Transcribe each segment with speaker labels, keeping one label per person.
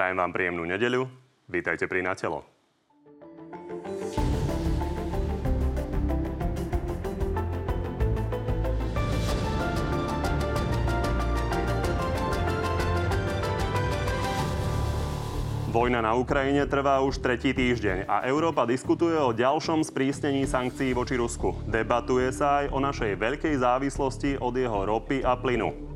Speaker 1: Prajem vám príjemnú nedeľu. Vítajte pri Na telo. Vojna na Ukrajine trvá už tretí týždeň a Európa diskutuje o ďalšom sprísnení sankcií voči Rusku. Debatuje sa aj o našej veľkej závislosti od jeho ropy a plynu.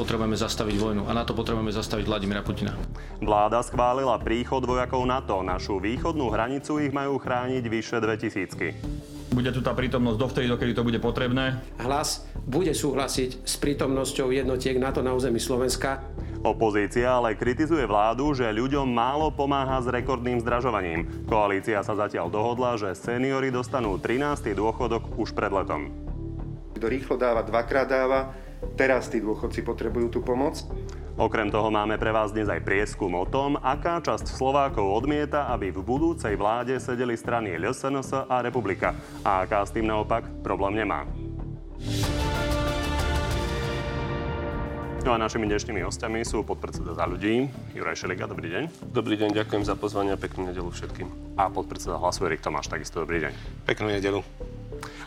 Speaker 2: Potrebujeme zastaviť vojnu a na to potrebujeme zastaviť Vladimira Putina.
Speaker 1: Vláda schválila príchod vojakov NATO. Našu východnú hranicu ich majú chrániť vyše 2000.
Speaker 3: Bude tu tá prítomnosť dovtedy, dokedy to bude potrebné.
Speaker 4: Hlas bude súhlasiť s prítomnosťou jednotiek NATO na území Slovenska.
Speaker 1: Opozícia ale kritizuje vládu, že ľuďom málo pomáha s rekordným zdražovaním. Koalícia sa zatiaľ dohodla, že seniory dostanú 13. dôchodok už pred letom.
Speaker 5: Kto rýchlo dáva, dvakrát dáva. Teraz tí dôchodci potrebujú tú pomoc.
Speaker 1: Okrem toho máme pre vás dnes aj prieskum o tom, aká časť Slovákov odmieta, aby v budúcej vláde sedeli strany LSNS a Republika a aká s tým naopak problém nemá. No a našimi dnešnými hostiami sú podpredseda za ľudí, Juraj Šeliga, dobrý deň.
Speaker 6: Dobrý deň, ďakujem za pozvanie a peknú nedelu všetkým.
Speaker 1: A podpredseda hlasu Erik Tomáš, takisto dobrý deň.
Speaker 7: Peknú nedelu.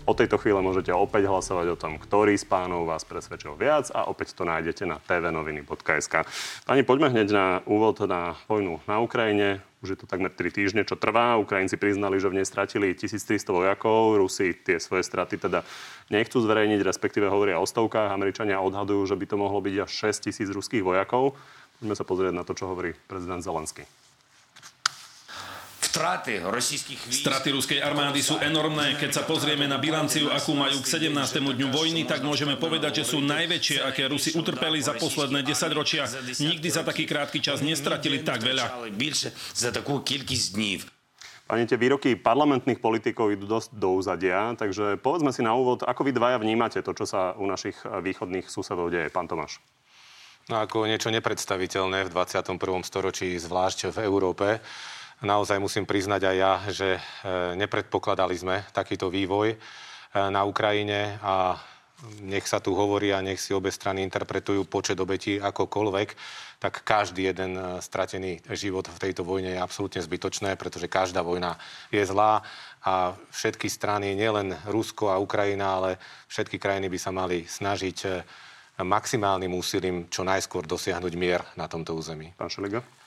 Speaker 1: Od tejto chvíle môžete opäť hlasovať o tom, ktorý z pánov vás presvedčil viac a opäť to nájdete na tvnoviny.sk. Pani, poďme hneď na úvod na vojnu na Ukrajine. Už je to takmer 3 týždne, čo trvá. Ukrajinci priznali, že v nej stratili 1300 vojakov. Rusi tie svoje straty teda nechcú zverejniť, respektíve hovoria o stovkách. Američania odhadujú, že by to mohlo byť až 6 tisíc ruských vojakov. Poďme sa pozrieť na to, čo hovorí prezident Zelensky.
Speaker 3: Straty ruskej armády sú enormné. Keď sa pozrieme na bilanciu, akú majú k 17. dňu vojny, tak môžeme povedať, že sú najväčšie, aké Rusi utrpeli za posledné 10 ročia. Nikdy za taký krátky čas nestratili tak veľa.
Speaker 1: Pani, tie výroky parlamentných politikov idú dosť do úzadia, takže povedzme si na úvod, ako vy dvaja vnímate to, čo sa u našich východných susedov deje. Pán Tomáš.
Speaker 7: No ako niečo nepredstaviteľné v 21. storočí, zvlášť v Európe. Naozaj musím priznať aj ja, že e, nepredpokladali sme takýto vývoj e, na Ukrajine a nech sa tu hovorí a nech si obe strany interpretujú počet obetí akokoľvek, tak každý jeden e, stratený život v tejto vojne je absolútne zbytočné, pretože každá vojna je zlá a všetky strany, nielen Rusko a Ukrajina, ale všetky krajiny by sa mali snažiť maximálnym úsilím čo najskôr dosiahnuť mier na tomto území.
Speaker 1: Pán Šeliga?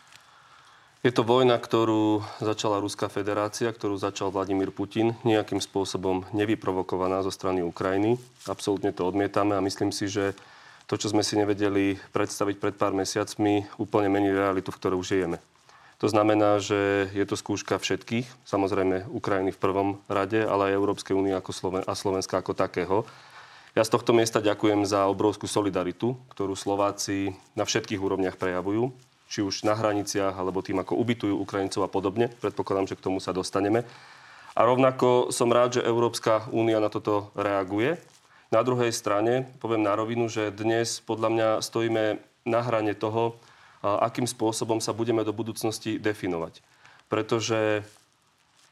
Speaker 6: Je to vojna, ktorú začala Ruská federácia, ktorú začal Vladimír Putin, nejakým spôsobom nevyprovokovaná zo strany Ukrajiny. Absolútne to odmietame a myslím si, že to, čo sme si nevedeli predstaviť pred pár mesiacmi, úplne mení realitu, v ktorej žijeme. To znamená, že je to skúška všetkých, samozrejme Ukrajiny v prvom rade, ale aj Európskej únie ako Sloven- a Slovenska ako takého. Ja z tohto miesta ďakujem za obrovskú solidaritu, ktorú Slováci na všetkých úrovniach prejavujú či už na hraniciach, alebo tým, ako ubytujú Ukrajincov a podobne. Predpokladám, že k tomu sa dostaneme. A rovnako som rád, že Európska únia na toto reaguje. Na druhej strane poviem na rovinu, že dnes podľa mňa stojíme na hrane toho, akým spôsobom sa budeme do budúcnosti definovať. Pretože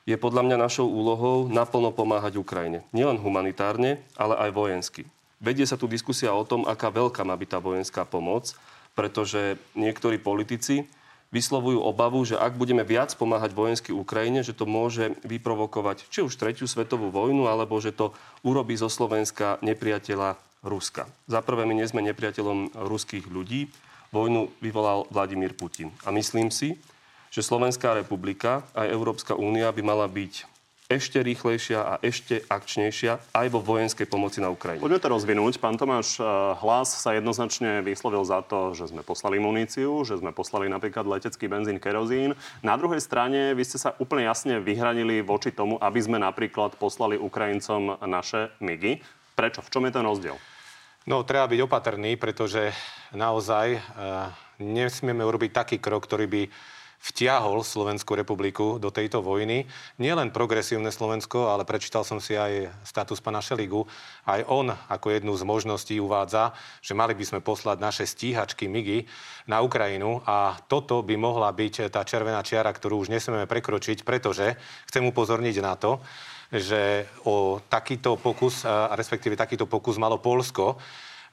Speaker 6: je podľa mňa našou úlohou naplno pomáhať Ukrajine. Nielen humanitárne, ale aj vojensky. Vedie sa tu diskusia o tom, aká veľká má byť tá vojenská pomoc pretože niektorí politici vyslovujú obavu, že ak budeme viac pomáhať vojensky Ukrajine, že to môže vyprovokovať či už tretiu svetovú vojnu, alebo že to urobí zo Slovenska nepriateľa Ruska. Za prvé, my nie sme nepriateľom ruských ľudí. Vojnu vyvolal Vladimír Putin. A myslím si, že Slovenská republika aj Európska únia by mala byť ešte rýchlejšia a ešte akčnejšia aj vo vojenskej pomoci na Ukrajine.
Speaker 1: Poďme to rozvinúť. Pán Tomáš, eh, hlas sa jednoznačne vyslovil za to, že sme poslali muníciu, že sme poslali napríklad letecký benzín, kerozín. Na druhej strane vy ste sa úplne jasne vyhranili voči tomu, aby sme napríklad poslali Ukrajincom naše MIGy. Prečo? V čom je ten rozdiel?
Speaker 7: No, treba byť opatrný, pretože naozaj e, nesmieme urobiť taký krok, ktorý by vtiahol Slovenskú republiku do tejto vojny. Nielen progresívne Slovensko, ale prečítal som si aj status pana Šeligu. Aj on ako jednu z možností uvádza, že mali by sme poslať naše stíhačky MIGI na Ukrajinu a toto by mohla byť tá červená čiara, ktorú už nesmieme prekročiť, pretože chcem upozorniť na to, že o takýto pokus, respektíve takýto pokus malo Polsko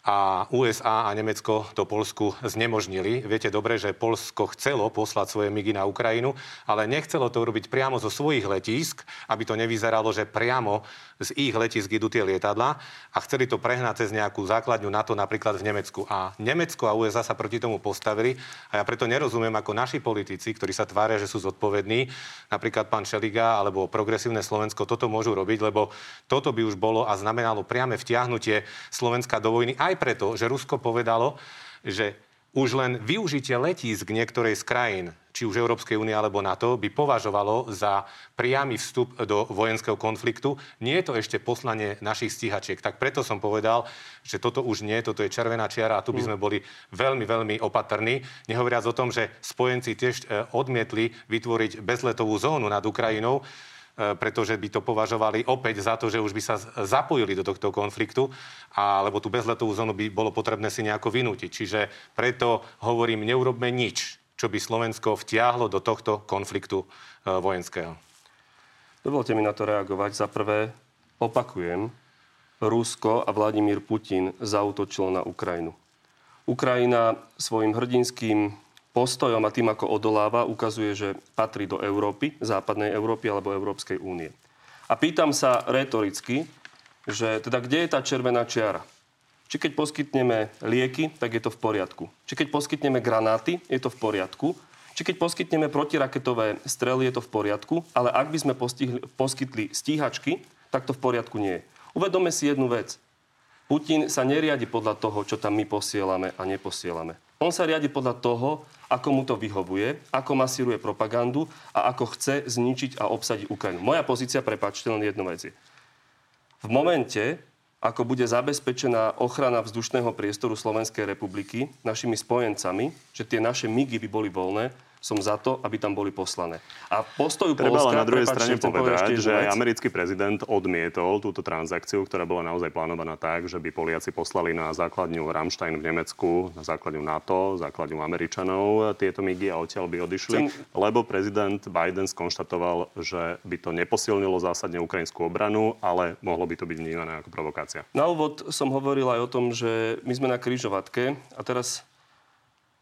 Speaker 7: a USA a Nemecko to Polsku znemožnili. Viete dobre, že Polsko chcelo poslať svoje migy na Ukrajinu, ale nechcelo to urobiť priamo zo svojich letísk, aby to nevyzeralo, že priamo z ich letisk idú tie lietadla a chceli to prehnať cez nejakú základňu NATO napríklad v Nemecku. A Nemecko a USA sa proti tomu postavili a ja preto nerozumiem, ako naši politici, ktorí sa tvária, že sú zodpovední, napríklad pán Šeliga alebo Progresívne Slovensko, toto môžu robiť, lebo toto by už bolo a znamenalo priame vtiahnutie Slovenska do vojny aj aj preto, že Rusko povedalo, že už len využitie letísk niektorej z krajín, či už Európskej únie alebo NATO, by považovalo za priamy vstup do vojenského konfliktu. Nie je to ešte poslanie našich stíhačiek. Tak preto som povedal, že toto už nie, toto je červená čiara a tu by sme boli veľmi, veľmi opatrní. Nehovoriac o tom, že spojenci tiež e, odmietli vytvoriť bezletovú zónu nad Ukrajinou, pretože by to považovali opäť za to, že už by sa zapojili do tohto konfliktu, alebo tú bezletovú zónu by bolo potrebné si nejako vynútiť. Čiže preto hovorím, neurobme nič, čo by Slovensko vtiahlo do tohto konfliktu e, vojenského.
Speaker 6: Dovolte mi na to reagovať. Za prvé, opakujem, Rusko a Vladimír Putin zautočilo na Ukrajinu. Ukrajina svojim hrdinským postojom a tým, ako odoláva, ukazuje, že patrí do Európy, západnej Európy alebo Európskej únie. A pýtam sa retoricky, že teda kde je tá červená čiara? Či keď poskytneme lieky, tak je to v poriadku. Či keď poskytneme granáty, je to v poriadku. Či keď poskytneme protiraketové strely, je to v poriadku. Ale ak by sme postihli, poskytli stíhačky, tak to v poriadku nie je. Uvedome si jednu vec. Putin sa neriadi podľa toho, čo tam my posielame a neposielame. On sa riadi podľa toho, ako mu to vyhovuje, ako masíruje propagandu a ako chce zničiť a obsadiť Ukrajinu. Moja pozícia, prepáčte, len jednu vec V momente, ako bude zabezpečená ochrana vzdušného priestoru Slovenskej republiky našimi spojencami, že tie naše migy by boli voľné, som za to, aby tam boli poslané. A postoju
Speaker 1: Treba Polska, na druhej strane povedať, že aj americký prezident odmietol túto transakciu, ktorá bola naozaj plánovaná tak, že by Poliaci poslali na základňu Rammstein v Nemecku, na základňu NATO, základňu Američanov tieto migy a odtiaľ by odišli, Chcem... lebo prezident Biden skonštatoval, že by to neposilnilo zásadne ukrajinskú obranu, ale mohlo by to byť vnímané ako provokácia.
Speaker 6: Na úvod som hovoril aj o tom, že my sme na kryžovatke a teraz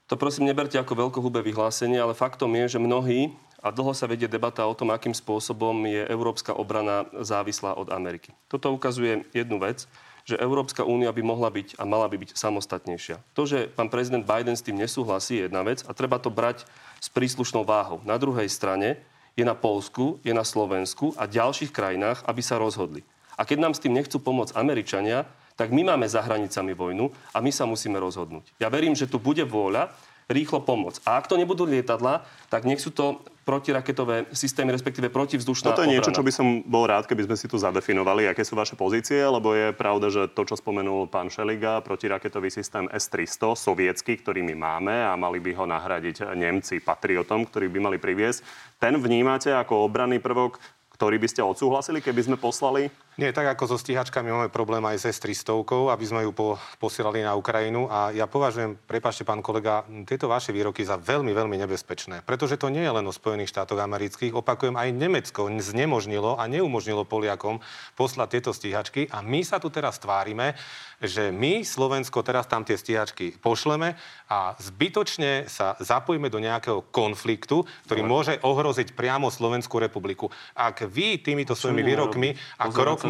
Speaker 6: to prosím neberte ako veľkohubé vyhlásenie, ale faktom je, že mnohí, a dlho sa vedie debata o tom, akým spôsobom je európska obrana závislá od Ameriky. Toto ukazuje jednu vec, že Európska únia by mohla byť a mala by byť samostatnejšia. To, že pán prezident Biden s tým nesúhlasí, je jedna vec a treba to brať s príslušnou váhou. Na druhej strane je na Polsku, je na Slovensku a ďalších krajinách, aby sa rozhodli. A keď nám s tým nechcú pomôcť Američania, tak my máme za hranicami vojnu a my sa musíme rozhodnúť. Ja verím, že tu bude vôľa rýchlo pomôcť. A ak to nebudú lietadla, tak nech sú to protiraketové systémy, respektíve protivzdušná
Speaker 1: Toto je niečo, čo by som bol rád, keby sme si tu zadefinovali, aké sú vaše pozície, lebo je pravda, že to, čo spomenul pán Šeliga, protiraketový systém S-300, sovietský, ktorý my máme a mali by ho nahradiť Nemci Patriotom, ktorý by mali priviesť, ten vnímate ako obranný prvok ktorý by ste odsúhlasili, keby sme poslali?
Speaker 7: Nie, tak ako so stíhačkami máme problém aj s 300 aby sme ju po, posielali na Ukrajinu. A ja považujem, prepáčte pán kolega, tieto vaše výroky za veľmi, veľmi nebezpečné. Pretože to nie je len o Spojených štátoch amerických. Opakujem, aj Nemecko znemožnilo a neumožnilo Poliakom poslať tieto stíhačky. A my sa tu teraz tvárime, že my, Slovensko, teraz tam tie stíhačky pošleme a zbytočne sa zapojíme do nejakého konfliktu, ktorý Ale... môže ohroziť priamo Slovenskú republiku. Ak vy týmito svojimi výrokmi a krokmi,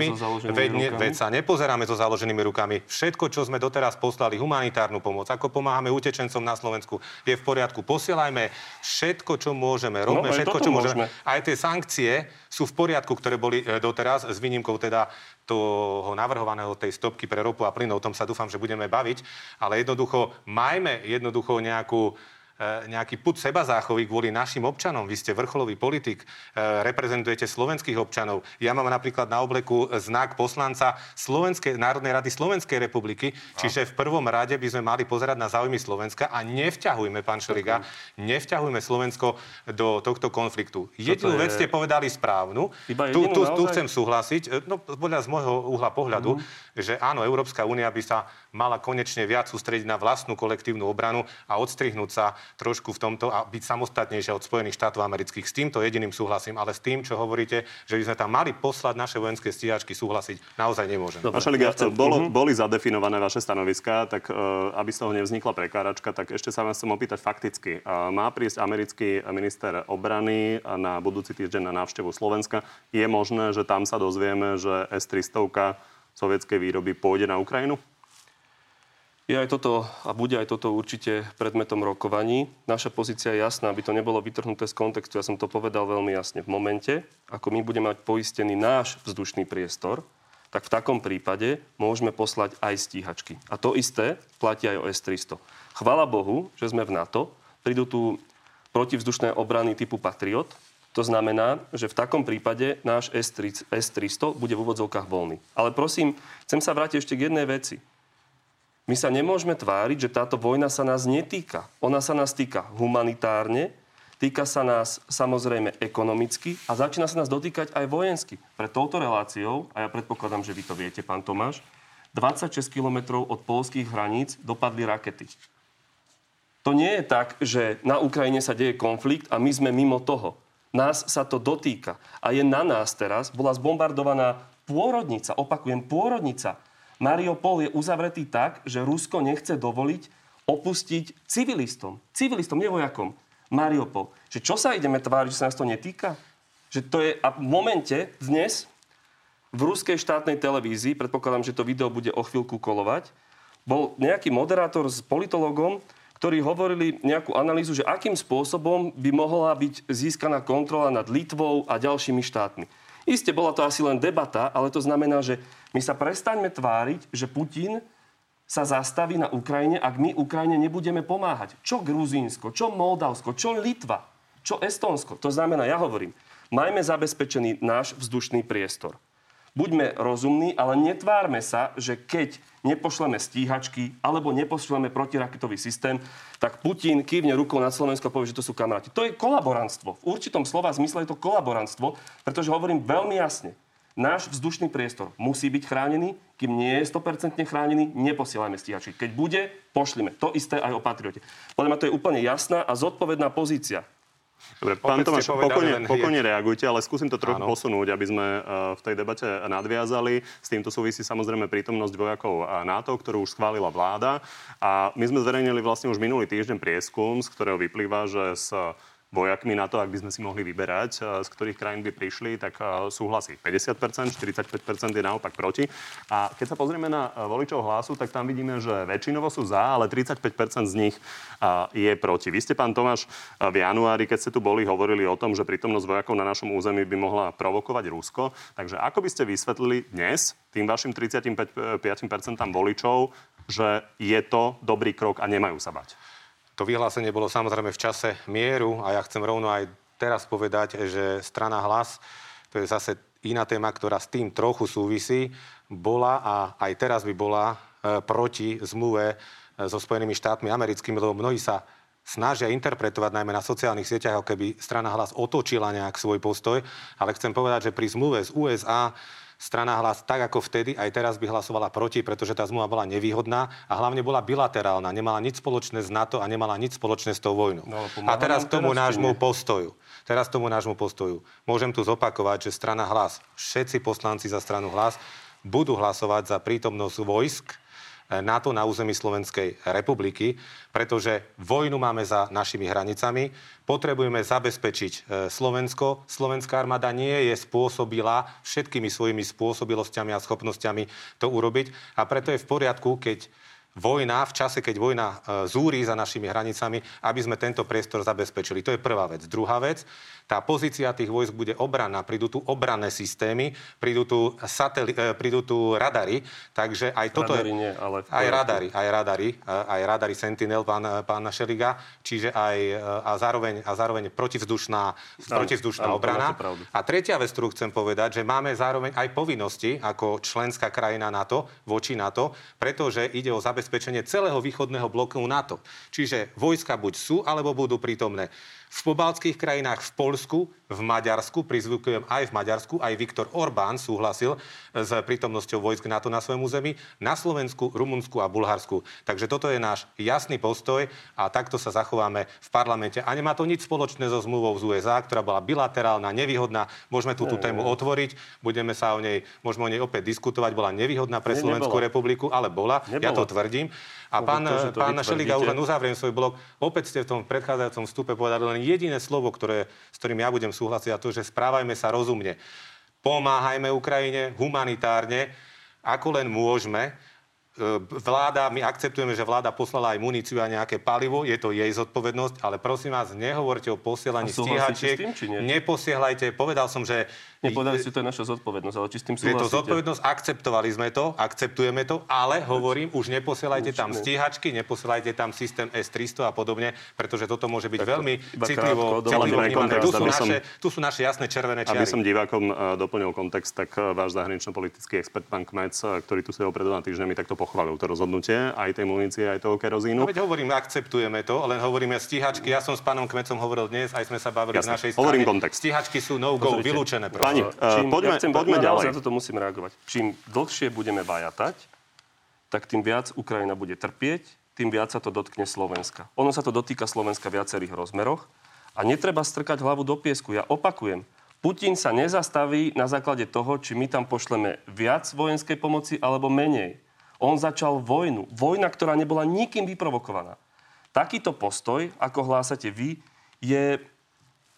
Speaker 7: veď, ne, veď sa nepozeráme so založenými rukami. Všetko, čo sme doteraz poslali, humanitárnu pomoc, ako pomáhame utečencom na Slovensku, je v poriadku. Posielajme všetko, čo môžeme. Robme no, všetko, čo môžeme. môžeme. Aj tie sankcie sú v poriadku, ktoré boli e, doteraz, s výnimkou teda toho navrhovaného tej stopky pre ropu a plyn, o tom sa dúfam, že budeme baviť, ale jednoducho majme jednoducho nejakú nejaký put seba záchovy kvôli našim občanom. Vy ste vrcholový politik, e, reprezentujete slovenských občanov. Ja mám napríklad na obleku znak poslanca Slovenskej, Národnej rady Slovenskej republiky, čiže v prvom rade by sme mali pozerať na záujmy Slovenska a nevťahujme, pán Šeliga, nevťahujme Slovensko do tohto konfliktu. Jednu je... vec ste povedali správnu, tu, tu, tu chcem súhlasiť, e, no podľa z môjho uhla pohľadu, mm. Že áno, Európska únia by sa mala konečne viac sústrediť na vlastnú kolektívnu obranu a odstrihnúť sa trošku v tomto a byť samostatnejšia od Spojených štátov amerických. S týmto jediným súhlasím, ale s tým, čo hovoríte, že by sme tam mali poslať naše vojenské stíhačky, súhlasiť naozaj nemôžem.
Speaker 1: Vaša Liga, chcem... bolo, uh-huh. boli zadefinované vaše stanoviská, tak uh, aby z toho nevznikla prekáračka, tak ešte sa vás chcem opýtať fakticky. Uh, má prísť americký minister obrany na budúci týždeň na návštevu Slovenska. Je možné, že tam sa dozvieme, že S-300 sovietskej výroby pôjde na Ukrajinu?
Speaker 6: Je aj toto a bude aj toto určite predmetom rokovaní. Naša pozícia je jasná, aby to nebolo vytrhnuté z kontextu. Ja som to povedal veľmi jasne. V momente, ako my budeme mať poistený náš vzdušný priestor, tak v takom prípade môžeme poslať aj stíhačky. A to isté platí aj o S-300. Chvala Bohu, že sme v NATO. Prídu tu protivzdušné obrany typu Patriot. To znamená, že v takom prípade náš S-300 bude v úvodzovkách voľný. Ale prosím, chcem sa vrátiť ešte k jednej veci. My sa nemôžeme tváriť, že táto vojna sa nás netýka. Ona sa nás týka humanitárne, týka sa nás samozrejme ekonomicky a začína sa nás dotýkať aj vojensky. Pre touto reláciou, a ja predpokladám, že vy to viete, pán Tomáš, 26 kilometrov od polských hraníc dopadli rakety. To nie je tak, že na Ukrajine sa deje konflikt a my sme mimo toho. Nás sa to dotýka. A je na nás teraz, bola zbombardovaná pôrodnica, opakujem, pôrodnica Mariupol je uzavretý tak, že Rusko nechce dovoliť opustiť civilistom. Civilistom, nevojakom. Mariupol. Že čo sa ideme tváriť, že sa nás to netýka? Že to je, a v momente dnes v ruskej štátnej televízii, predpokladám, že to video bude o chvíľku kolovať, bol nejaký moderátor s politologom, ktorí hovorili nejakú analýzu, že akým spôsobom by mohla byť získaná kontrola nad Litvou a ďalšími štátmi. Isté, bola to asi len debata, ale to znamená, že my sa prestaňme tváriť, že Putin sa zastaví na Ukrajine, ak my Ukrajine nebudeme pomáhať. Čo Gruzínsko, čo Moldavsko, čo Litva, čo Estónsko. To znamená, ja hovorím, majme zabezpečený náš vzdušný priestor. Buďme rozumní, ale netvárme sa, že keď nepošleme stíhačky alebo nepošleme protiraketový systém, tak Putin kývne rukou na Slovensko a povie, že to sú kamaráti. To je kolaborantstvo. V určitom slova zmysle je to kolaborantstvo, pretože hovorím veľmi jasne. Náš vzdušný priestor musí byť chránený, kým nie je 100% chránený, neposielajme stíhačky. Keď bude, pošlime. To isté aj o Patriote. Podľa mňa to je úplne jasná a zodpovedná pozícia
Speaker 1: Dobre, pán Tomáš, pokojne, pokojne reagujte, ale skúsim to trochu Áno. posunúť, aby sme uh, v tej debate nadviazali. S týmto súvisí samozrejme prítomnosť vojakov NATO, ktorú už schválila vláda. A my sme zverejnili vlastne už minulý týždeň prieskum, z ktorého vyplýva, že s vojakmi na to, ak by sme si mohli vyberať, z ktorých krajín by prišli, tak súhlasí 50%, 45% je naopak proti. A keď sa pozrieme na voličov hlasu, tak tam vidíme, že väčšinovo sú za, ale 35% z nich je proti. Vy ste, pán Tomáš, v januári, keď ste tu boli, hovorili o tom, že prítomnosť vojakov na našom území by mohla provokovať Rusko. Takže ako by ste vysvetlili dnes tým vašim 35% voličov, že je to dobrý krok a nemajú sa bať?
Speaker 7: To vyhlásenie bolo samozrejme v čase mieru a ja chcem rovno aj teraz povedať, že strana hlas, to je zase iná téma, ktorá s tým trochu súvisí, bola a aj teraz by bola e, proti zmluve e, so Spojenými štátmi americkými, lebo mnohí sa snažia interpretovať najmä na sociálnych sieťach, ako keby strana hlas otočila nejak svoj postoj, ale chcem povedať, že pri zmluve z USA strana hlas tak ako vtedy, aj teraz by hlasovala proti, pretože tá zmluva bola nevýhodná a hlavne bola bilaterálna. Nemala nič spoločné s NATO a nemala nič spoločné s tou vojnou. No, a teraz k tomu nášmu postoju. Teraz tomu nášmu postoju. Môžem tu zopakovať, že strana hlas, všetci poslanci za stranu hlas budú hlasovať za prítomnosť vojsk NATO na území Slovenskej republiky, pretože vojnu máme za našimi hranicami, potrebujeme zabezpečiť e, Slovensko. Slovenská armáda nie je spôsobila všetkými svojimi spôsobilosťami a schopnosťami to urobiť a preto je v poriadku, keď vojna, v čase, keď vojna e, zúri za našimi hranicami, aby sme tento priestor zabezpečili. To je prvá vec. Druhá vec, tá pozícia tých vojsk bude obranná, prídu tu obranné systémy, prídu tu, sateli, e, prídu tu radary, takže aj toto
Speaker 6: radary je... Nie, ale
Speaker 7: aj radary, aj radary, e, aj radary Sentinel, pán, pán Šeliga, čiže aj a zároveň, a zároveň protivzdušná, protivzdušná obrana. A tretia vec, ktorú chcem povedať, že máme zároveň aj povinnosti ako členská krajina NATO voči NATO, pretože ide o zabezpečenie celého východného bloku NATO. Čiže vojska buď sú, alebo budú prítomné v pobaltských krajinách, v Polsku, v Maďarsku, prizvukujem aj v Maďarsku, aj Viktor Orbán súhlasil s prítomnosťou vojsk NATO na svojom území, na Slovensku, Rumunsku a Bulharsku. Takže toto je náš jasný postoj a takto sa zachováme v parlamente. A nemá to nič spoločné so zmluvou z USA, ktorá bola bilaterálna, nevýhodná. Môžeme tú, tú tému otvoriť, budeme sa o nej, môžeme o nej opäť diskutovať. Bola nevýhodná pre Slovenskú republiku, ale bola. Nebola. Ja to tvrdím. A pán, to, pán Šeliga, už len uzavriem svoj blok. Opäť ste v tom predchádzajúcom vstupe povedali len jediné slovo, ktoré, s ktorým ja budem súhlasiť, a to, že správajme sa rozumne. Pomáhajme Ukrajine humanitárne, ako len môžeme E, vláda, my akceptujeme, že vláda poslala aj muníciu a nejaké palivo, je to jej zodpovednosť, ale prosím vás, nehovorte o posielaní stíhačiek. Neposielajte, povedal som, že...
Speaker 6: Nepovedali si, to je naša zodpovednosť, ale či s tým súhlasíte?
Speaker 7: Je to zodpovednosť, akceptovali sme to, akceptujeme to, ale hovorím, už neposielajte tam stíhačky, neposielajte tam systém S-300 a podobne, pretože toto môže byť tak veľmi citlivo, citlivo vnímané. Tu sú, naše, tu sú naše jasné červené čiary.
Speaker 1: Aby som divákom uh, doplnil kontext, tak uh, váš zahranično-politický expert, pán Kmec, ktorý tu sedel pred dvoma týždňami, takto pochválil to rozhodnutie, aj tej munície, aj toho kerozínu.
Speaker 7: No veď hovorím, akceptujeme to, len hovoríme stíhačky. Ja som s pánom Kmecom hovoril dnes, aj sme sa bavili Jasne, v našej
Speaker 1: strane. Hovorím kontext.
Speaker 7: Stíhačky sú no-go, vylúčené.
Speaker 1: Pani, uh, poďme, ja chcem, poďme ďalej.
Speaker 6: Na toto musím reagovať. Čím dlhšie budeme vajatať, tak tým viac Ukrajina bude trpieť, tým viac sa to dotkne Slovenska. Ono sa to dotýka Slovenska v viacerých rozmeroch a netreba strkať hlavu do piesku. Ja opakujem, Putin sa nezastaví na základe toho, či my tam pošleme viac vojenskej pomoci alebo menej. On začal vojnu. Vojna, ktorá nebola nikým vyprovokovaná. Takýto postoj, ako hlásate vy, je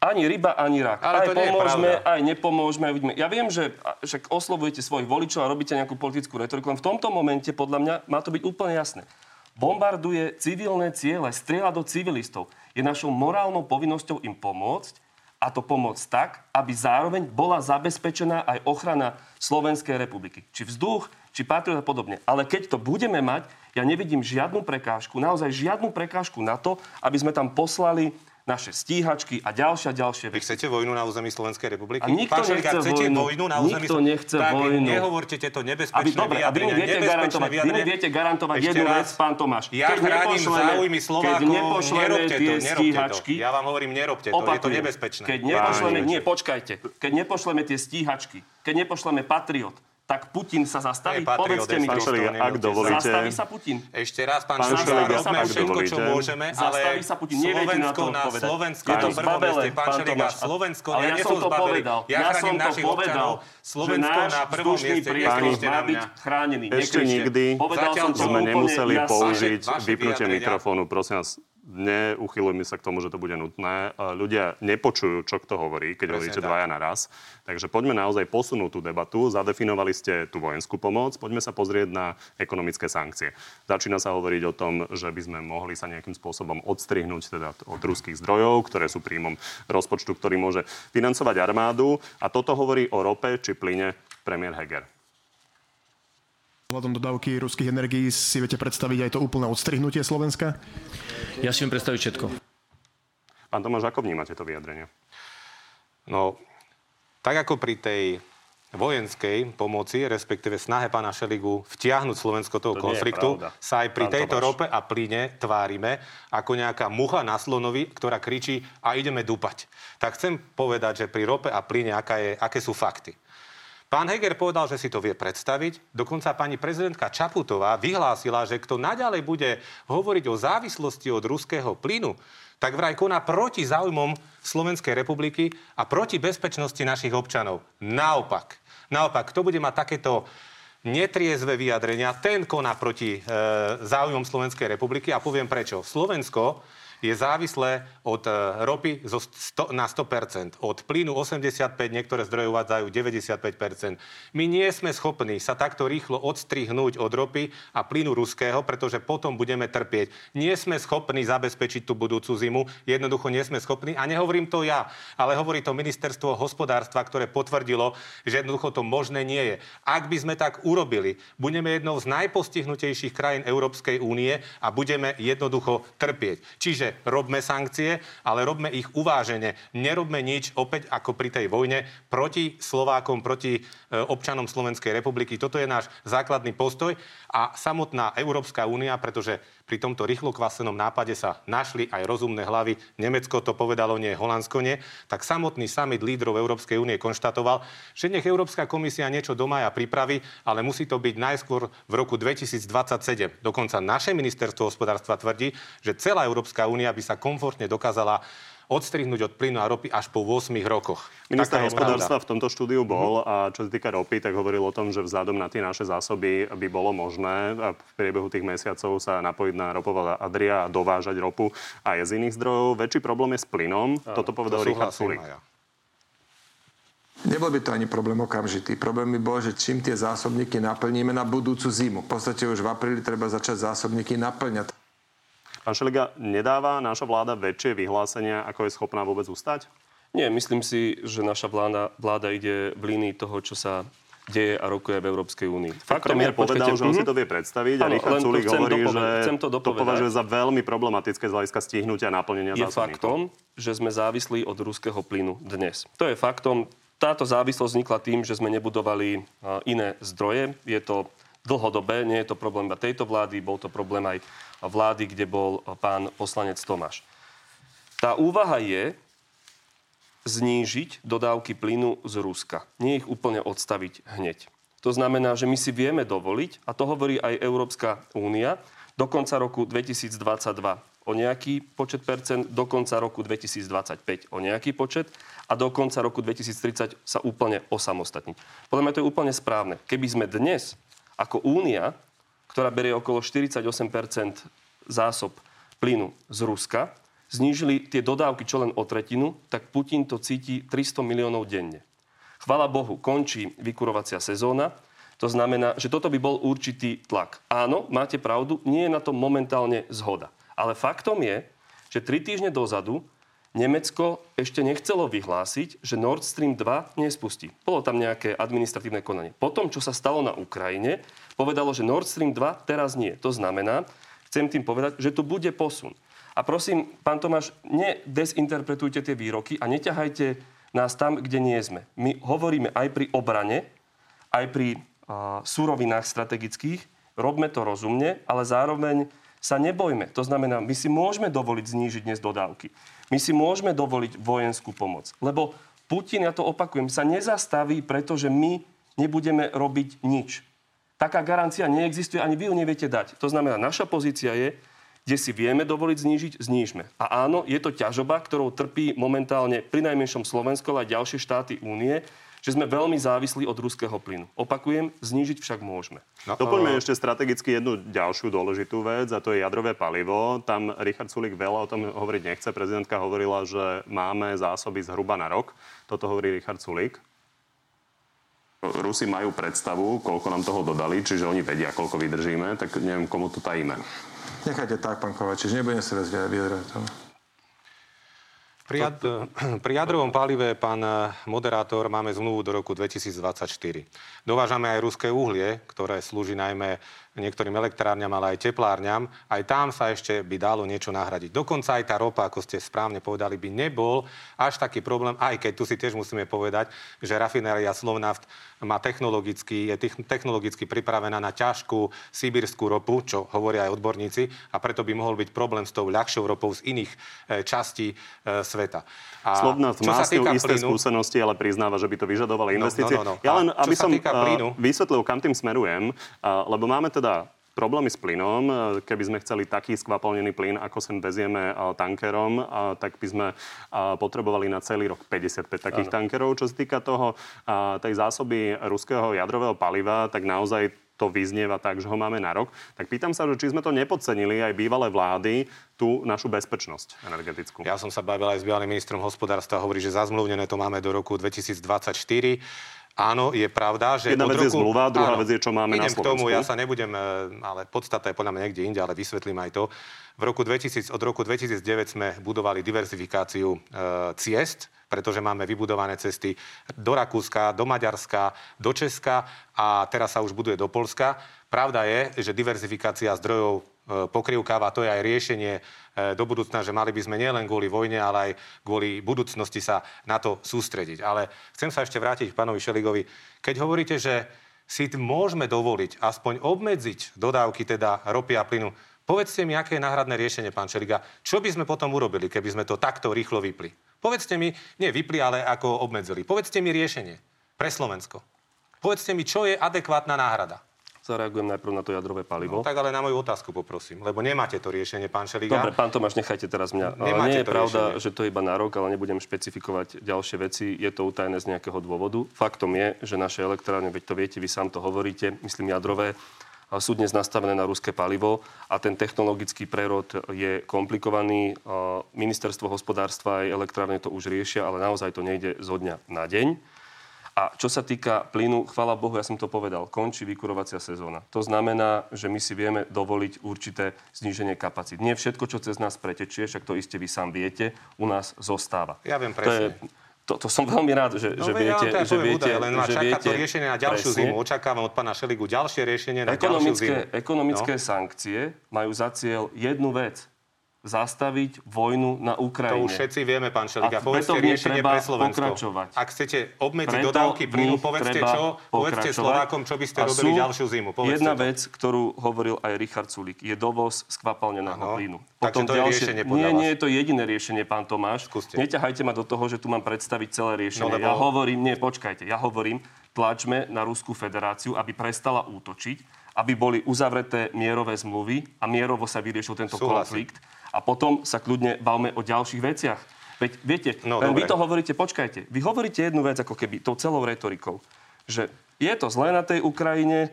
Speaker 6: ani ryba, ani rak.
Speaker 7: Ale
Speaker 6: aj to pomôžeme, aj nepomôžeme. Aj Ja viem, že však oslovujete svojich voličov a robíte nejakú politickú retoriku, len v tomto momente, podľa mňa, má to byť úplne jasné. Bombarduje civilné ciele, strieľa do civilistov. Je našou morálnou povinnosťou im pomôcť a to pomôcť tak, aby zároveň bola zabezpečená aj ochrana Slovenskej republiky. Či vzduch, či Patriot a podobne. Ale keď to budeme mať, ja nevidím žiadnu prekážku, naozaj žiadnu prekážku na to, aby sme tam poslali naše stíhačky a ďalšie a ďalšie
Speaker 7: veci. Vy chcete vojnu na území Slovenskej republiky?
Speaker 6: A nikto Pán nechce chcete vojnu. vojnu
Speaker 7: na území
Speaker 6: nikto nechce
Speaker 7: tak
Speaker 6: vojnu.
Speaker 7: nehovorte tieto nebezpečné aby, dobre,
Speaker 6: aby mi viete garantovať, vy mi viete garantovať Ešte jednu vec, pán Tomáš.
Speaker 7: Ja keď chránim záujmy Slovákov, nerobte to, nerobte to. Ja vám hovorím, nerobte to, opakujem, je to nebezpečné.
Speaker 6: Keď nepošleme, nie, počkajte, keď nepošleme tie stíhačky, keď nepošleme Patriot, tak Putin sa zastaví? Povedzte mi
Speaker 1: to. ak dovolíte.
Speaker 6: Zastaví sa Putin?
Speaker 7: Ešte raz, pán, pán Šeliga, robme všetko, čo môžeme, ale
Speaker 6: zastaví sa Putin. Slovensko
Speaker 7: na, na Slovensko je to prvom mieste. Pán Šeliga, Slovensko,
Speaker 6: ale ja, som to povedal.
Speaker 7: Ja, ja som to povedal. Slovensko na prvom mieste.
Speaker 6: Priestor má byť chránený.
Speaker 1: Ešte nikdy sme nemuseli použiť vypnutie mikrofónu. Prosím vás, neuchylujme sa k tomu, že to bude nutné. Ľudia nepočujú, čo kto hovorí, keď hovoríte dvaja naraz. Takže poďme naozaj posunúť tú debatu. Zadefinovali ste tú vojenskú pomoc, poďme sa pozrieť na ekonomické sankcie. Začína sa hovoriť o tom, že by sme mohli sa nejakým spôsobom odstrihnúť teda od ruských zdrojov, ktoré sú príjmom rozpočtu, ktorý môže financovať armádu. A toto hovorí o rope či plyne premiér Heger.
Speaker 8: Vzhľadom dodávky ruských energií si viete predstaviť aj to úplné odstrihnutie Slovenska?
Speaker 2: Ja si viem predstaviť všetko.
Speaker 1: Pán Tomáš, ako vnímate to vyjadrenie?
Speaker 7: No, tak ako pri tej vojenskej pomoci, respektíve snahe pána Šeligu vtiahnuť Slovensko toho to konfliktu, sa aj pri Pán tejto Tomáš. rope a plyne tvárime ako nejaká mucha na slonovi, ktorá kričí a ideme dúpať. Tak chcem povedať, že pri rope a plyne aká je, aké sú fakty. Pán Heger povedal, že si to vie predstaviť. Dokonca pani prezidentka Čaputová vyhlásila, že kto naďalej bude hovoriť o závislosti od ruského plynu, tak vraj koná proti záujmom Slovenskej republiky a proti bezpečnosti našich občanov. Naopak. Naopak, kto bude mať takéto netriezve vyjadrenia, ten koná proti e, záujmom Slovenskej republiky a poviem prečo. Slovensko je závislé od e, ropy zo 100, na 100%, od plynu 85, niektoré zdroje uvádzajú 95%. My nie sme schopní sa takto rýchlo odstrihnúť od ropy a plynu ruského, pretože potom budeme trpieť. Nie sme schopní zabezpečiť tú budúcu zimu, jednoducho nie sme schopní a nehovorím to ja, ale hovorí to ministerstvo hospodárstva, ktoré potvrdilo, že jednoducho to možné nie je. Ak by sme tak urobili, budeme jednou z najpostihnutejších krajín Európskej únie a budeme jednoducho trpieť. Čiže robme sankcie, ale robme ich uvážene. Nerobme nič opäť ako pri tej vojne proti Slovákom, proti e, občanom Slovenskej republiky. Toto je náš základný postoj a samotná Európska únia, pretože pri tomto rýchlo kvasenom nápade sa našli aj rozumné hlavy. Nemecko to povedalo nie, Holandsko nie. Tak samotný summit lídrov Európskej únie konštatoval, že nech Európska komisia niečo do maja pripraví, ale musí to byť najskôr v roku 2027. Dokonca naše ministerstvo hospodárstva tvrdí, že celá Európska únia by sa komfortne dokázala odstrihnúť od plynu a ropy až po 8 rokoch.
Speaker 1: Minister hospodárstva v tomto štúdiu bol a čo sa týka ropy, tak hovoril o tom, že vzhľadom na tie naše zásoby by bolo možné v priebehu tých mesiacov sa napojiť na ropová Adria a dovážať ropu aj z iných zdrojov. Väčší problém je s plynom. Toto povedal to Richard Sulik. Ja.
Speaker 9: Nebol by to ani problém okamžitý. Problém by bol, že čím tie zásobníky naplníme na budúcu zimu. V podstate už v apríli treba začať zásobníky naplňať.
Speaker 1: Pán Šeliga, nedáva naša vláda väčšie vyhlásenia, ako je schopná vôbec ustať?
Speaker 6: Nie, myslím si, že naša vláda, vláda ide v línii toho, čo sa deje a rokuje v Európskej únii.
Speaker 1: Faktom je, povedal, že on si to vie predstaviť a Richard Sulik hovorí, že chcem to, to považuje za veľmi problematické z hľadiska stihnutia a naplnenia
Speaker 6: Je faktom, že sme závislí od ruského plynu dnes. To je faktom. Táto závislosť vznikla tým, že sme nebudovali iné zdroje. Je to dlhodobé, nie je to problém tejto vlády, bol to problém aj vlády, kde bol pán poslanec Tomáš. Tá úvaha je znížiť dodávky plynu z Ruska. Nie ich úplne odstaviť hneď. To znamená, že my si vieme dovoliť, a to hovorí aj Európska únia, do konca roku 2022 o nejaký počet percent, do konca roku 2025 o nejaký počet a do konca roku 2030 sa úplne osamostatniť. Podľa mňa to je úplne správne. Keby sme dnes ako únia ktorá berie okolo 48% zásob plynu z Ruska, znížili tie dodávky čo len o tretinu, tak Putin to cíti 300 miliónov denne. Chvala Bohu, končí vykurovacia sezóna, to znamená, že toto by bol určitý tlak. Áno, máte pravdu, nie je na tom momentálne zhoda. Ale faktom je, že tri týždne dozadu Nemecko ešte nechcelo vyhlásiť, že Nord Stream 2 nespustí. Bolo tam nejaké administratívne konanie. Potom, čo sa stalo na Ukrajine, povedalo, že Nord Stream 2 teraz nie. To znamená, chcem tým povedať, že tu bude posun. A prosím, pán Tomáš, nedesinterpretujte tie výroky a neťahajte nás tam, kde nie sme. My hovoríme aj pri obrane, aj pri uh, surovinách strategických, robme to rozumne, ale zároveň sa nebojme. To znamená, my si môžeme dovoliť znížiť dnes dodávky. My si môžeme dovoliť vojenskú pomoc. Lebo Putin, ja to opakujem, sa nezastaví, pretože my nebudeme robiť nič. Taká garancia neexistuje, ani vy ju neviete dať. To znamená, naša pozícia je, kde si vieme dovoliť znížiť, znížme. A áno, je to ťažoba, ktorou trpí momentálne pri najmenšom Slovensko, ale aj ďalšie štáty únie, že sme veľmi závislí od ruského plynu. Opakujem, znížiť však môžeme.
Speaker 1: No, Dopoďme ešte strategicky jednu ďalšiu dôležitú vec a to je jadrové palivo. Tam Richard Sulik veľa o tom hovoriť nechce. Prezidentka hovorila, že máme zásoby zhruba na rok. Toto hovorí Richard Sulik. Rusi majú predstavu, koľko nám toho dodali, čiže oni vedia, koľko vydržíme, tak neviem, komu to tajíme.
Speaker 9: Nechajte tak, pán Kovačič, nebudem sa viac vyjadrovať
Speaker 7: pri, jad, pri jadrovom palive, pán moderátor, máme zmluvu do roku 2024. Dovážame aj ruské uhlie, ktoré slúži najmä niektorým elektrárňam, ale aj teplárňam. Aj tam sa ešte by dalo niečo nahradiť. Dokonca aj tá ropa, ako ste správne povedali, by nebol až taký problém, aj keď tu si tiež musíme povedať, že rafinéria Slovnaft má technologicky, je technologicky pripravená na ťažkú sibirskú ropu, čo hovoria aj odborníci, a preto by mohol byť problém s tou ľahšou ropou z iných e, častí e, sveta.
Speaker 1: A Slovnaft má s isté plynu, skúsenosti, ale priznáva, že by to vyžadovalo investície. No, no, no, no. Ja len, aby som plynu, vysvetlil, kam tým smerujem, lebo máme teda problémy s plynom. Keby sme chceli taký skvapalnený plyn, ako sem vezieme tankerom, tak by sme potrebovali na celý rok 55 takých ano. tankerov. Čo sa týka toho, tej zásoby ruského jadrového paliva, tak naozaj to vyznieva tak, že ho máme na rok. Tak pýtam sa, že či sme to nepodcenili aj bývalé vlády, tú našu bezpečnosť energetickú.
Speaker 7: Ja som sa bavil aj s bývalým ministrom hospodárstva, hovorí, že zazmluvnené to máme do roku 2024. Áno, je pravda, že...
Speaker 1: Jedna vec roku... je zmluva, druhá áno, vec je, čo máme
Speaker 7: idem
Speaker 1: na Slovensku.
Speaker 7: k tomu, ja sa nebudem, e, ale podstata je podľa mňa niekde inde, ale vysvetlím aj to. V roku 2000, od roku 2009 sme budovali diverzifikáciu e, ciest, pretože máme vybudované cesty do Rakúska, do Maďarska, do Česka a teraz sa už buduje do Polska. Pravda je, že diverzifikácia zdrojov pokrývkáva, to je aj riešenie e, do budúcna, že mali by sme nielen kvôli vojne, ale aj kvôli budúcnosti sa na to sústrediť. Ale chcem sa ešte vrátiť k pánovi Šeligovi. Keď hovoríte, že si môžeme dovoliť aspoň obmedziť dodávky teda ropy a plynu, Povedzte mi, aké je náhradné riešenie, pán Čeliga. Čo by sme potom urobili, keby sme to takto rýchlo vypli? Povedzte mi, nie vypli, ale ako obmedzili. Povedzte mi riešenie pre Slovensko. Povedzte mi, čo je adekvátna náhrada.
Speaker 6: Zareagujem najprv na to jadrové palivo.
Speaker 7: No, tak ale na moju otázku poprosím, lebo nemáte to riešenie, pán Šeliga.
Speaker 6: Dobre, pán Tomáš, nechajte teraz mňa.
Speaker 7: Nemáte
Speaker 6: Nie je pravda,
Speaker 7: riešenie.
Speaker 6: že to je iba na rok, ale nebudem špecifikovať ďalšie veci. Je to utajené z nejakého dôvodu. Faktom je, že naše elektrárne, veď to viete, vy sám to hovoríte, myslím jadrové, sú dnes nastavené na ruské palivo a ten technologický prerod je komplikovaný. Ministerstvo hospodárstva aj elektrárne to už riešia, ale naozaj to nejde zo dňa na deň. A čo sa týka plynu, chvála Bohu, ja som to povedal, končí vykurovacia sezóna. To znamená, že my si vieme dovoliť určité zníženie kapacít. Nie všetko, čo cez nás pretečie, však to iste vy sám viete, u nás zostáva.
Speaker 7: Ja viem
Speaker 6: To, je,
Speaker 7: presne.
Speaker 6: to, to som veľmi rád, že,
Speaker 7: No,
Speaker 6: že
Speaker 7: ja
Speaker 6: viete,
Speaker 7: teda
Speaker 6: že viete,
Speaker 7: údaje, len
Speaker 6: že
Speaker 7: čaká
Speaker 6: viete
Speaker 7: to riešenie na ďalšiu
Speaker 6: presne.
Speaker 7: zimu. Očakávam od pána Šeligu ďalšie riešenie na ďalšiu
Speaker 6: Ekonomické,
Speaker 7: zimu.
Speaker 6: ekonomické
Speaker 7: No.
Speaker 6: sankcie majú za cieľ jednu vec. Zastaviť vojnu na
Speaker 7: To
Speaker 6: Ukrajine.
Speaker 7: už všetci vieme, pán Šeliga.
Speaker 6: A
Speaker 7: Povedzte riešenie pre Slovensko.
Speaker 6: pokračovať.
Speaker 7: Ak chcete obmedziť dodávky plynu, povedzte čo? Povedzte. Slovákom, čo by ste
Speaker 6: A
Speaker 7: robili ďalšiu zimu. Povedzte
Speaker 6: Jedna
Speaker 7: to.
Speaker 6: vec, ktorú hovoril aj Richard Sulik, je dovoz skvapalneného plynu.
Speaker 7: Takže to je riešenie podľa
Speaker 6: nie, nie je to jediné riešenie, pán Tomáš.
Speaker 7: Skúste.
Speaker 6: Neťahajte ma do toho, že tu mám predstaviť celé
Speaker 7: No,
Speaker 6: riešenie.
Speaker 7: lebo-
Speaker 6: Ja hovorím, nie, počkajte, ja hovorím, tlačme na Ruskú federáciu, aby prestala útočiť, aby boli uzavreté mierové zmluvy a mierovo sa vyriešil tento
Speaker 7: Súhlasím.
Speaker 6: konflikt. A potom sa kľudne bavme o ďalších veciach. Veď viete,
Speaker 7: No,
Speaker 6: vy to hovoríte, počkajte, vy hovoríte jednu vec ako keby tou celou retorikou, že je to zlé na tej Ukrajine,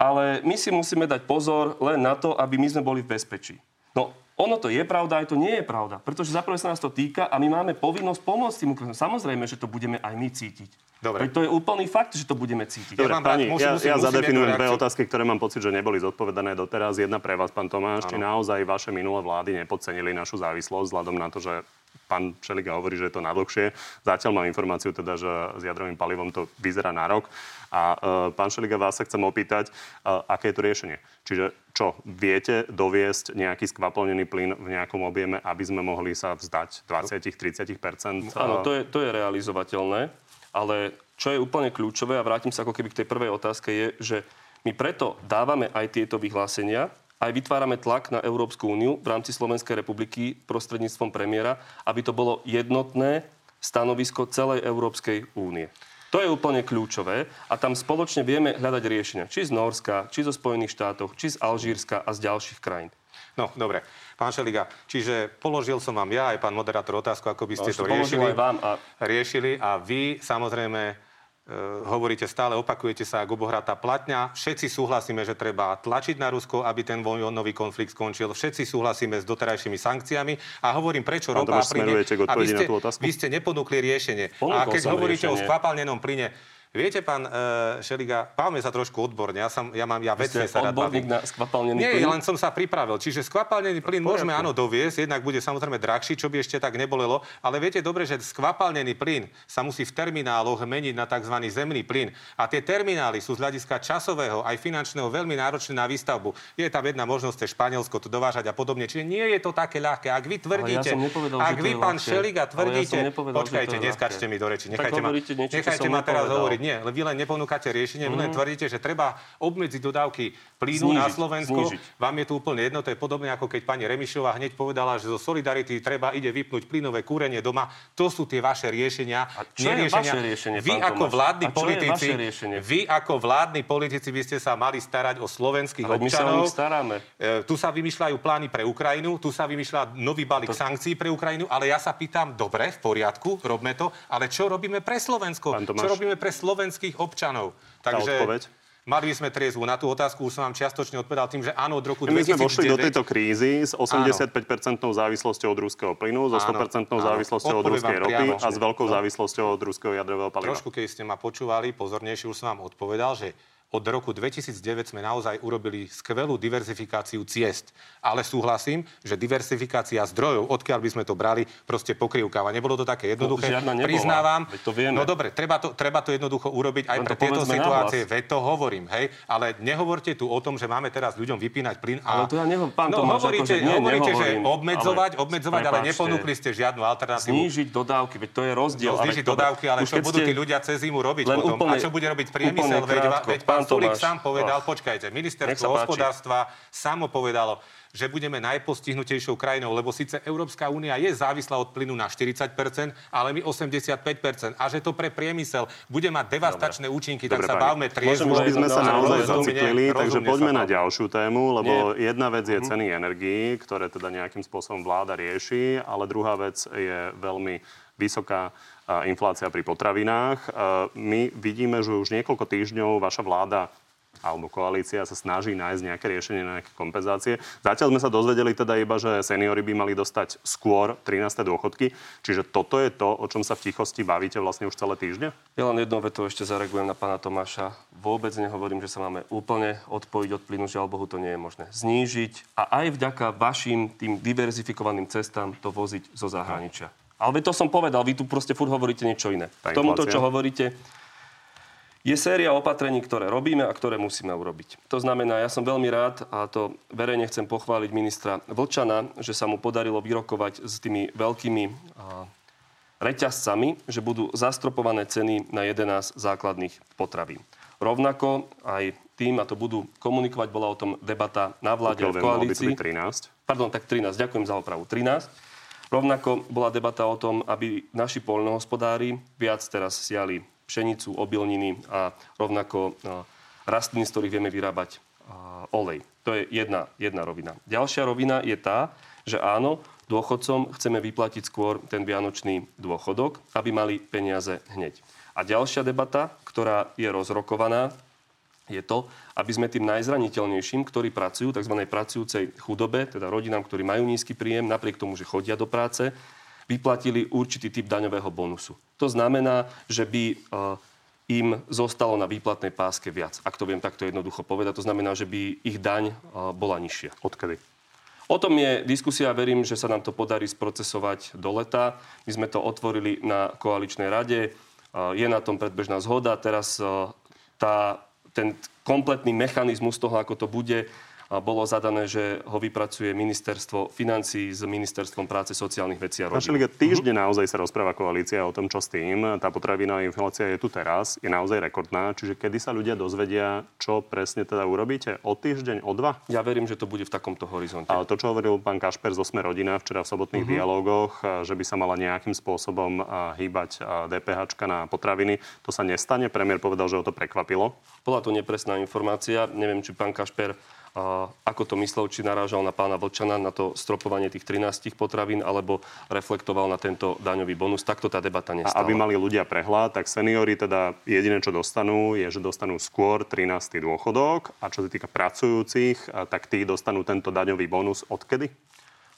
Speaker 6: ale my si musíme dať pozor len na to, aby my sme boli v bezpečí. No, ono to je pravda, aj to nie je pravda, pretože za prvé sa nás to týka a my máme povinnosť pomôcť tým Ukrajinom. Samozrejme, že to budeme aj my cítiť.
Speaker 7: Dobre.
Speaker 6: Veď to je úplný fakt, že to budeme cítiť.
Speaker 1: Dobre,
Speaker 7: rád-
Speaker 1: pani,
Speaker 7: musím-
Speaker 1: ja,
Speaker 7: musím-
Speaker 1: ja
Speaker 7: musím
Speaker 1: zadefinujem dve otázky, ktoré mám pocit, že neboli zodpovedané doteraz. Jedna pre vás, pán Tomáš. Či naozaj vaše minulé vlády nepodcenili našu závislosť, vzhľadom na to, že pán Čeliga hovorí, že je to na dlhšie. Zatiaľ mám informáciu teda, že s jadrovým palivom to vyzerá na rok. A uh, pán Šeliga, vás sa chcem opýtať, uh, aké je to riešenie. Čiže čo, viete doviesť nejaký skvapalnený plyn v nejakom objeme, aby sme mohli sa vzdať 20-30
Speaker 6: Áno, to je, to je realizovateľné, ale čo je úplne kľúčové, a vrátim sa ako keby k tej prvej otázke, je, že my preto dávame aj tieto vyhlásenia, aj vytvárame tlak na Európsku úniu v rámci Slovenskej republiky prostredníctvom premiéra, aby to bolo jednotné stanovisko celej Európskej únie. To je úplne kľúčové a tam spoločne vieme hľadať riešenia. Či z Norska, či zo Spojených štátov, či z Alžírska a z ďalších krajín.
Speaker 7: No, dobre. Pán Šeliga, čiže položil som vám ja aj pán moderátor otázku, ako by ste
Speaker 6: No,
Speaker 7: to riešili.
Speaker 6: vám a-
Speaker 7: Riešili a vy samozrejme hovoríte stále, opakujete sa ako obohratá platňa. Všetci súhlasíme, že treba tlačiť na Rusko, aby ten vojnový konflikt skončil. Všetci súhlasíme s doterajšími sankciami. A hovorím, prečo
Speaker 1: Pán
Speaker 7: ropa a plyne... vy ste,
Speaker 1: tú otázku?
Speaker 7: vy ste neponúkli riešenie.
Speaker 6: Ponúkol
Speaker 7: a keď hovoríte o
Speaker 6: riešenie.
Speaker 7: skvapalnenom plyne, Viete, pán e, Šeliga, bavme sa trošku odborne. Ja, som, ja, mám, ja vecne sa rád bavím.
Speaker 6: na skvapalnený
Speaker 7: Nie,
Speaker 6: plyn?
Speaker 7: len som sa pripravil. Čiže skvapalnený plyn môžeme áno doviesť, jednak bude samozrejme drahší, čo by ešte tak nebolelo, ale viete dobre, že skvapalnený plyn sa musí v termináloch meniť na tzv. zemný plyn. A tie terminály sú z hľadiska časového aj finančného veľmi náročné na výstavbu. Je tam jedna možnosť cez Španielsko to dovážať a podobne. Čiže nie je to také ľahké. Ak vy tvrdíte,
Speaker 6: nepovedal,
Speaker 7: ak vy, pán
Speaker 6: ľahké.
Speaker 7: Šeliga,
Speaker 6: Ale ja
Speaker 7: tvrdíte,
Speaker 6: nepovedal, že to
Speaker 7: počkajte, neskačte mi do reči. Nechajte ma,
Speaker 6: niečo, čo
Speaker 7: nechajte ma teraz hovoriť. Nie, vy len neponúkate riešenie, vy len tvrdíte, že treba obmedziť dodávky plynu na
Speaker 6: Znížiť,
Speaker 7: Slovensku.
Speaker 6: znížiť.
Speaker 7: Vám je to úplne jedno, to je podobné ako keď pani Remišová hneď povedala, že zo Solidarity treba ide vypnúť plynové kúrenie doma. To sú tie vaše riešenia.
Speaker 6: A čo je vaše riešenie,
Speaker 7: Vy ako vládni politici, vy ako vládni politici by ste sa mali starať o slovenských
Speaker 6: Ale my sa o
Speaker 7: občanov.
Speaker 6: staráme.
Speaker 7: E, tu sa vymýšľajú plány pre Ukrajinu, tu sa vymýšľa nový balík sankcií pre Ukrajinu, ale ja sa pýtam, dobre, v poriadku, robme to, ale čo robíme pre Slovensko? Čo robíme pre slovenských občanov?
Speaker 1: Tá odpoveď?
Speaker 7: Mali by sme triezvu. Na tú otázku už som vám čiastočne odpovedal tým, že áno, od roku
Speaker 1: My
Speaker 7: 2009...
Speaker 1: sme vošli do tejto krízy s 85-percentnou závislosťou od ruského plynu, so
Speaker 7: Áno,
Speaker 1: 100%
Speaker 7: áno.
Speaker 1: závislosťou od ruskej ropy a s veľkou
Speaker 7: No.
Speaker 1: závislosťou od ruského jadrového paliva.
Speaker 7: Trošku, keď ste ma počúvali pozornejšie, už som vám odpovedal, že od roku 2009 sme naozaj urobili skvelú diverzifikáciu ciest. Ale súhlasím, že diversifikácia zdrojov, odkiaľ by sme to brali, proste pokrývkáva. Nebolo to také jednoduché.
Speaker 6: žiadna nebola.
Speaker 7: Priznávam.
Speaker 6: To vieme.
Speaker 7: No dobre, treba to, treba to jednoducho urobiť aj
Speaker 6: Len
Speaker 7: pre
Speaker 6: to
Speaker 7: tieto situácie. Veď to hovorím, hej. Ale nehovorte tu o tom, že máme teraz ľuďom vypínať plyn. A...
Speaker 6: Ale to ja neho- pán
Speaker 7: no,
Speaker 6: Tomáš,
Speaker 7: hovoríte,
Speaker 6: akože nie,
Speaker 7: hovoríte že obmedzovať,
Speaker 6: ale
Speaker 7: obmedzovať, ale neponúkli ste žiadnu alternatívu.
Speaker 6: Znížiť dodávky, veď to je rozdiel.
Speaker 7: No, znižiť
Speaker 6: Ale-
Speaker 7: dodávky, ale čo budú tí ľudia cez zimu robiť potom? a čo bude robiť priemysel? Veď pán
Speaker 6: Tomáš.
Speaker 7: sám povedal,
Speaker 6: Ach.
Speaker 7: počkajte, ministerstvo hospodárstva samo povedalo, že budeme najpostihnutejšou krajinou, lebo síce Európska únia je závislá od plynu na 40%, ale my 85%. A že to pre priemysel bude mať devastačné účinky, tak
Speaker 1: Dobre,
Speaker 7: sa bavme triezvo.
Speaker 1: Už by sme sa
Speaker 6: Môžem
Speaker 1: naozaj
Speaker 6: rozumne,
Speaker 1: zaciklili, takže poďme na
Speaker 7: bavme.
Speaker 1: ďalšiu tému, lebo jedna vec je ceny energií, ktoré teda nejakým spôsobom vláda rieši, ale druhá vec je veľmi vysoká inflácia pri potravinách. A My vidíme, že už niekoľko týždňov vaša vláda alebo koalícia sa snaží nájsť nejaké riešenie, nejaké kompenzácie. Zatiaľ sme sa dozvedeli teda iba, že seniory by mali dostať skôr 13. dôchodky. Čiže toto je to, o čom sa v tichosti bavíte vlastne už celé týždne?
Speaker 6: Ja len jednou vetou ešte zareagujem na pána Tomáša. Vôbec nehovorím, že sa máme úplne odpojiť od plynu, žiaľ Bohu, to nie je možné. Znížiť a aj vďaka vašim tým diverzifikovaným cestám to voziť zo zahraničia. Ale to som povedal, vy tu proste furt hovoríte niečo iné. K tomuto, čo hovoríte, je séria opatrení, ktoré robíme a ktoré musíme urobiť. To znamená, ja som veľmi rád, a to verejne chcem pochváliť ministra Vlčana, že sa mu podarilo vyrokovať s tými veľkými reťazcami, že budú zastropované ceny na 11 základných potravín. Rovnako aj tým, a to budú komunikovať, bola o tom debata na vláde
Speaker 1: Pokiaľ
Speaker 6: v koalícii.
Speaker 1: byť 13.
Speaker 6: Pardon, tak 13, ďakujem za opravu. 13. Rovnako bola debata o tom, aby naši poľnohospodári viac teraz siali pšenicu, obilniny a rovnako a, rastliny, z ktorých vieme vyrábať olej. To je jedna, jedna rovina. Ďalšia rovina je tá, že áno, dôchodcom chceme vyplatiť skôr ten vianočný dôchodok, aby mali peniaze hneď. A ďalšia debata, ktorá je rozrokovaná, je to, aby sme tým najzraniteľnejším, ktorí pracujú, tzv. pracujúcej chudobe, teda rodinám, ktorí majú nízky príjem, napriek tomu, že chodia do práce, vyplatili určitý typ daňového bonusu. To znamená, že by e, im zostalo na výplatnej páske viac. Ak to viem takto jednoducho povedať, to znamená, že by ich daň e, bola nižšia.
Speaker 1: Odkedy?
Speaker 6: O tom je diskusia, verím, že sa nám to podarí sprocesovať do leta. My sme to otvorili na koaličnej rade, je na tom predbežná zhoda. Teraz tá, ten kompletný mechanizmus toho, ako to bude, bolo zadané, že ho vypracuje ministerstvo financí s ministerstvom práce, sociálnych vecí a
Speaker 1: Pán
Speaker 6: rodín.
Speaker 1: Šeliga, týždne naozaj sa rozpráva koalícia o tom, čo s tým. Tá potravinová inflácia je tu teraz, je naozaj rekordná. Čiže kedy sa ľudia dozvedia, čo presne teda urobíte? O týždeň, o dva?
Speaker 6: Ja verím, že to bude v takomto horizonte.
Speaker 1: Ale to, čo hovoril pán Kašper zo Sme rodina včera v sobotných
Speaker 6: Mhm.
Speaker 1: dialógoch, že by sa mala nejakým spôsobom hýbať DPH na potraviny, to sa nestane. Premiér povedal, že ho to prekvapilo.
Speaker 6: Bola to nepresná informácia. Neviem, či pán Kašper a ako to myslel, či narážal na pána Vlčana, na to stropovanie tých 13 potravín, alebo reflektoval na tento daňový bonus. Takto tá debata
Speaker 1: A
Speaker 6: nestala.
Speaker 1: aby mali ľudia prehľad, tak seniori teda jediné, čo dostanú, je, že dostanú skôr 13. dôchodok a čo sa týka pracujúcich, a tak tí dostanú tento daňový bonus odkedy?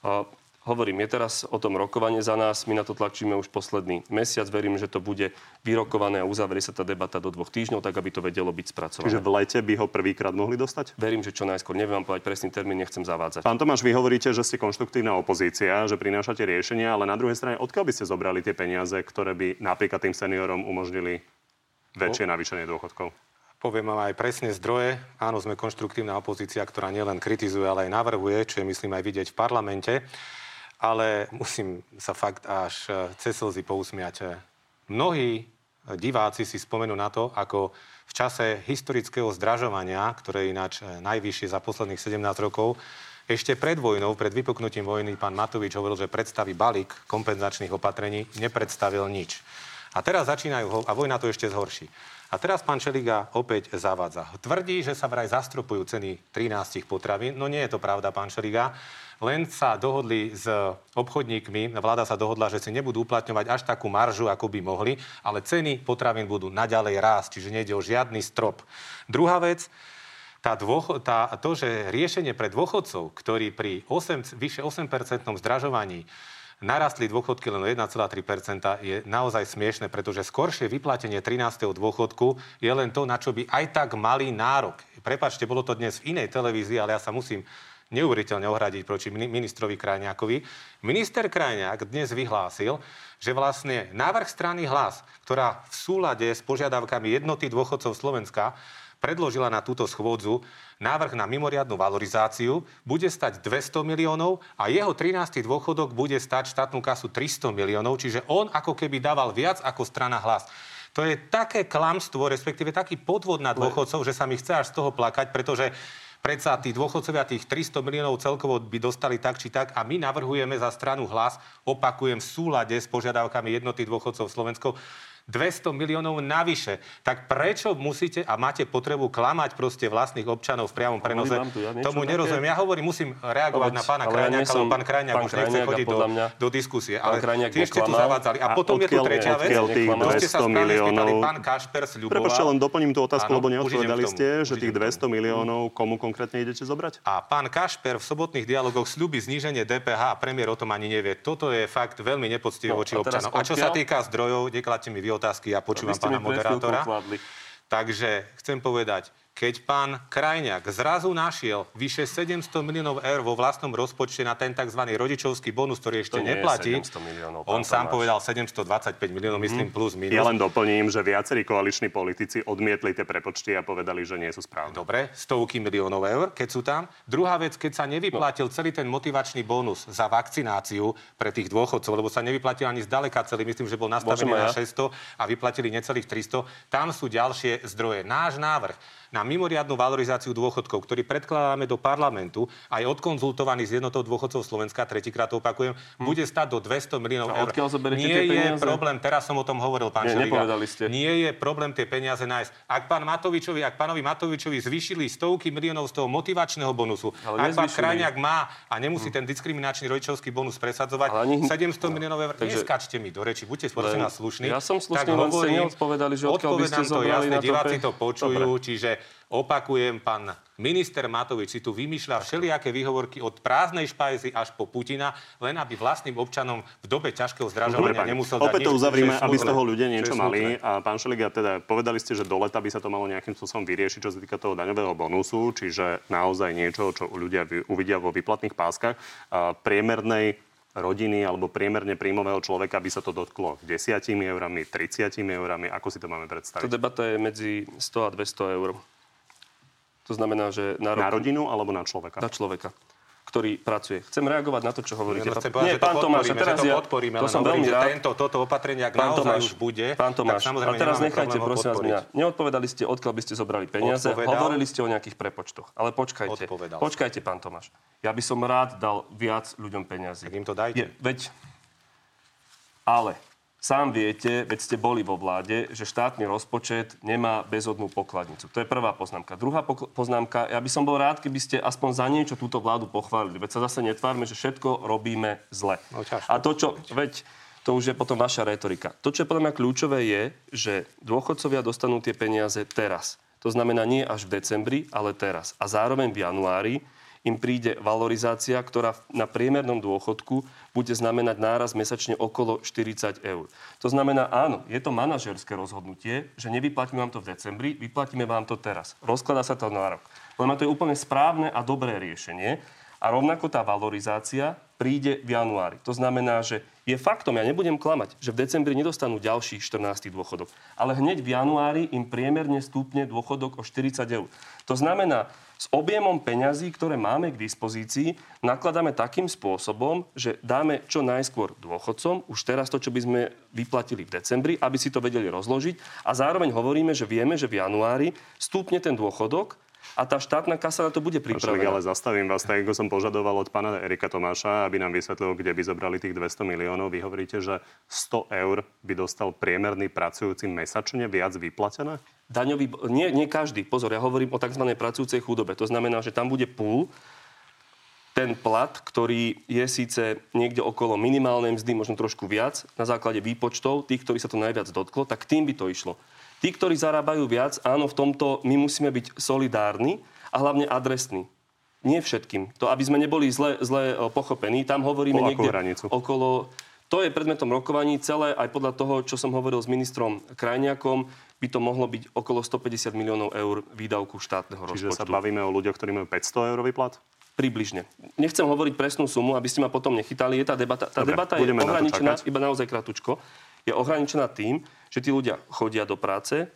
Speaker 6: A hovorím, je teraz o tom rokovanie za nás. My na to tlačíme už posledný mesiac. Verím, že to bude vyrokované a uzavrie sa tá debata do dvoch týždňov, tak aby to vedelo byť spracované.
Speaker 1: Čiže v lete by ho prvýkrát mohli dostať?
Speaker 6: Verím, že čo najskôr. Neviem vám povedať presný termín, nechcem zavádzať.
Speaker 1: Pán Tomáš, vy hovoríte, že ste konštruktívna opozícia, že prinášate riešenia, ale na druhej strane, odkiaľ by ste zobrali tie peniaze, ktoré by napríklad tým seniorom umožnili väčšie navýšenie dôchodkov?
Speaker 7: Poviem vám aj presne zdroje. Áno, sme konštruktívna opozícia, ktorá nielen kritizuje, ale aj navrhuje, čo je myslím aj vidieť v parlamente. Ale musím sa fakt až e, cez slzy pousmiať. Mnohí diváci si spomenú na to, ako v čase historického zdražovania, ktoré je ináč e, najvyššie za posledných 17 rokov, ešte pred vojnou, pred vypuknutím vojny, pán Matovič hovoril, že predstaví balík kompenzačných opatrení, nepredstavil nič. A teraz začínajú, a vojna to ešte zhorší. A teraz pán Čeliga opäť zavádza. Tvrdí, že sa vraj zastropujú ceny 13 potravín. No nie je to pravda, pán Čeliga. Len sa dohodli s obchodníkmi, vláda sa dohodla, že si nebudú uplatňovať až takú maržu, ako by mohli, ale ceny potravín budú naďalej rásť, čiže nejde o žiadny strop. Druhá vec, tá dôcho, tá, to, že riešenie pre dôchodcov, ktorí pri 8, vyše 8% zdražovaní narastli dôchodky len o 1,3%, je naozaj smiešne, pretože skoršie vyplatenie 13. dôchodku je len to, na čo by aj tak mali nárok. Prepačte, bolo to dnes v inej televízii, ale ja sa musím neuveriteľne ohradiť proti mini- ministrovi Krajňákovi. Minister Krajňák dnes vyhlásil, že vlastne návrh strany hlas, ktorá v súlade s požiadavkami jednoty dôchodcov Slovenska predložila na túto schôdzu návrh na mimoriadnu valorizáciu, bude stať 200 miliónov a jeho 13. dôchodok bude stať štátnu kasu 300 miliónov, čiže on ako keby dával viac ako strana hlas. To je také klamstvo, respektíve taký podvod na dôchodcov, že sa mi chce až z toho plakať, pretože Predsa tí dôchodcovia tých 300 miliónov celkovo by dostali tak či tak a my navrhujeme za stranu hlas, opakujem, v súlade s požiadavkami jednoty dôchodcov Slovensko, 200 miliónov navyše. Tak prečo musíte a máte potrebu klamať proste vlastných občanov v priamom prenose? Tu, ja Tomu nerozumiem. Ja hovorím, musím reagovať na pána Krajňáka, lebo pán Krajňák už nechce chodiť do, do diskusie. Ale tiež ste tu zavádzali. A, potom je tu tretia vec.
Speaker 1: To ste sa
Speaker 7: miliónov... pán Kašper sľuboval.
Speaker 1: Prepačte, len doplním tú otázku, lebo neodpovedali ste, že tých 200 miliónov komu konkrétne idete zobrať?
Speaker 7: A pán Kašper v sobotných dialogoch slúbi zníženie DPH a premiér o tom ani nevie. Toto je fakt veľmi nepoctivé no, voči občanom. A čo sa týka zdrojov, nekladte mi vy otázky, ja počúvam pána moderátora. Takže chcem povedať, keď pán Krajňák zrazu našiel vyše 700 miliónov eur vo vlastnom rozpočte na ten tzv. rodičovský bonus, ktorý ešte
Speaker 1: to
Speaker 7: neplatí,
Speaker 1: miliónov,
Speaker 7: on sám máš. povedal 725 miliónov, myslím, mm. plus minus.
Speaker 1: Ja len doplním, že viacerí koaliční politici odmietli tie prepočty a povedali, že nie sú správne.
Speaker 7: Dobre, stovky miliónov eur, keď sú tam. Druhá vec, keď sa nevyplatil celý ten motivačný bonus za vakcináciu pre tých dôchodcov, lebo sa nevyplatil ani zďaleka celý, myslím, že bol nastavený na 600 a vyplatili necelých 300, tam sú ďalšie zdroje. Náš návrh na mimoriadnu valorizáciu dôchodkov, ktorý predkladáme do parlamentu, aj odkonzultovaný s jednotou dôchodcov Slovenska, tretíkrát to opakujem, hm. bude stať do 200 miliónov eur. Nie je problém, teraz som o tom hovoril, pán Nie, ste. Nie je problém tie peniaze nájsť. Ak pán Matovičovi, ak pánovi Matovičovi zvýšili stovky miliónov z toho motivačného bonusu, Ale ak pán Krajňák má a nemusí hm. ten diskriminačný rodičovský bonus presadzovať, ani... 700 no. miliónov eur, Takže... neskačte mi do reči, buďte prosím slušní.
Speaker 6: Ja som slušný, ste neodpovedali, že odkiaľ by ste
Speaker 7: to jasne, diváci to počujú, čiže Opakujem, pán minister Matovič si tu vymýšľa všelijaké výhovorky od prázdnej špajzy až po Putina, len aby vlastným občanom v dobe ťažkého zdražovania nemusel
Speaker 1: Opäť to uzavrime, aby z toho ľudia niečo mali. A pán Šeliga, teda povedali ste, že do leta by sa to malo nejakým spôsobom vyriešiť, čo sa týka toho daňového bonusu, čiže naozaj niečo, čo ľudia uvidia vo výplatných páskach. Priemernej rodiny alebo priemerne príjmového človeka by sa to dotklo 10 eurami, 30 eurami. Ako si to máme predstaviť?
Speaker 6: To debata je medzi 100 a 200 eur. To znamená, že
Speaker 1: na, rok... na rodinu alebo na človeka?
Speaker 6: Na človeka ktorý pracuje. Chcem reagovať na to, čo hovoríte.
Speaker 7: Nie, no, povedať, Nie pán Tomáš, teraz to ja, podporíme,
Speaker 6: to som veľmi rád.
Speaker 7: Tento, toto opatrenie, ak pán naozaj Tomáš, už bude,
Speaker 6: pán Tomáš, tak samozrejme a teraz nechajte, prosím vás, mňa. Neodpovedali ste, odkiaľ by ste zobrali peniaze, Odpovedal. hovorili ste o nejakých prepočtoch. Ale počkajte, Odpovedal. počkajte, pán Tomáš. Ja by som rád dal viac ľuďom peniazy.
Speaker 7: Tak im to dajte. Je,
Speaker 6: veď, ale Sám viete, veď ste boli vo vláde, že štátny rozpočet nemá bezodnú pokladnicu. To je prvá poznámka. Druhá poznámka, ja by som bol rád, keby ste aspoň za niečo túto vládu pochválili. Veď sa zase netvárme, že všetko robíme zle. No, A to, čo, veď, to už je potom vaša retorika. To, čo je podľa mňa kľúčové, je, že dôchodcovia dostanú tie peniaze teraz. To znamená nie až v decembri, ale teraz. A zároveň v januári im príde valorizácia, ktorá na priemernom dôchodku bude znamenať náraz mesačne okolo 40 eur. To znamená, áno, je to manažerské rozhodnutie, že nevyplatíme vám to v decembri, vyplatíme vám to teraz. Rozkladá sa to na rok. Len to je úplne správne a dobré riešenie. A rovnako tá valorizácia príde v januári. To znamená, že je faktom, ja nebudem klamať, že v decembri nedostanú ďalší 14. dôchodok. Ale hneď v januári im priemerne stúpne dôchodok o 40 eur. To znamená, s objemom peňazí, ktoré máme k dispozícii, nakladáme takým spôsobom, že dáme čo najskôr dôchodcom, už teraz to, čo by sme vyplatili v decembri, aby si to vedeli rozložiť. A zároveň hovoríme, že vieme, že v januári stúpne ten dôchodok a tá štátna kasa na to bude pripravená.
Speaker 1: ale zastavím vás, tak ako som požadoval od pána Erika Tomáša, aby nám vysvetlil, kde by zobrali tých 200 miliónov. Vy hovoríte, že 100 eur by dostal priemerný pracujúci mesačne viac vyplatené?
Speaker 6: daňový, nie, nie každý, pozor, ja hovorím o tzv. pracujúcej chudobe. To znamená, že tam bude púl, ten plat, ktorý je síce niekde okolo minimálnej mzdy, možno trošku viac, na základe výpočtov, tých, ktorí sa to najviac dotklo, tak tým by to išlo. Tí, ktorí zarábajú viac, áno, v tomto my musíme byť solidárni a hlavne adresní. Nie všetkým. To, aby sme neboli zle, zle pochopení, tam hovoríme niekde hranicu? okolo to je predmetom rokovaní celé, aj podľa toho, čo som hovoril s ministrom Krajniakom, by to mohlo byť okolo 150 miliónov eur výdavku štátneho
Speaker 1: Čiže
Speaker 6: rozpočtu.
Speaker 1: Čiže sa bavíme o ľuďoch, ktorí majú 500 eurový plat?
Speaker 6: Približne. Nechcem hovoriť presnú sumu, aby ste ma potom nechytali. Je tá debata, tá Dobre, debata je ohraničená, iba naozaj kratučko, je ohraničená tým, že tí ľudia chodia do práce,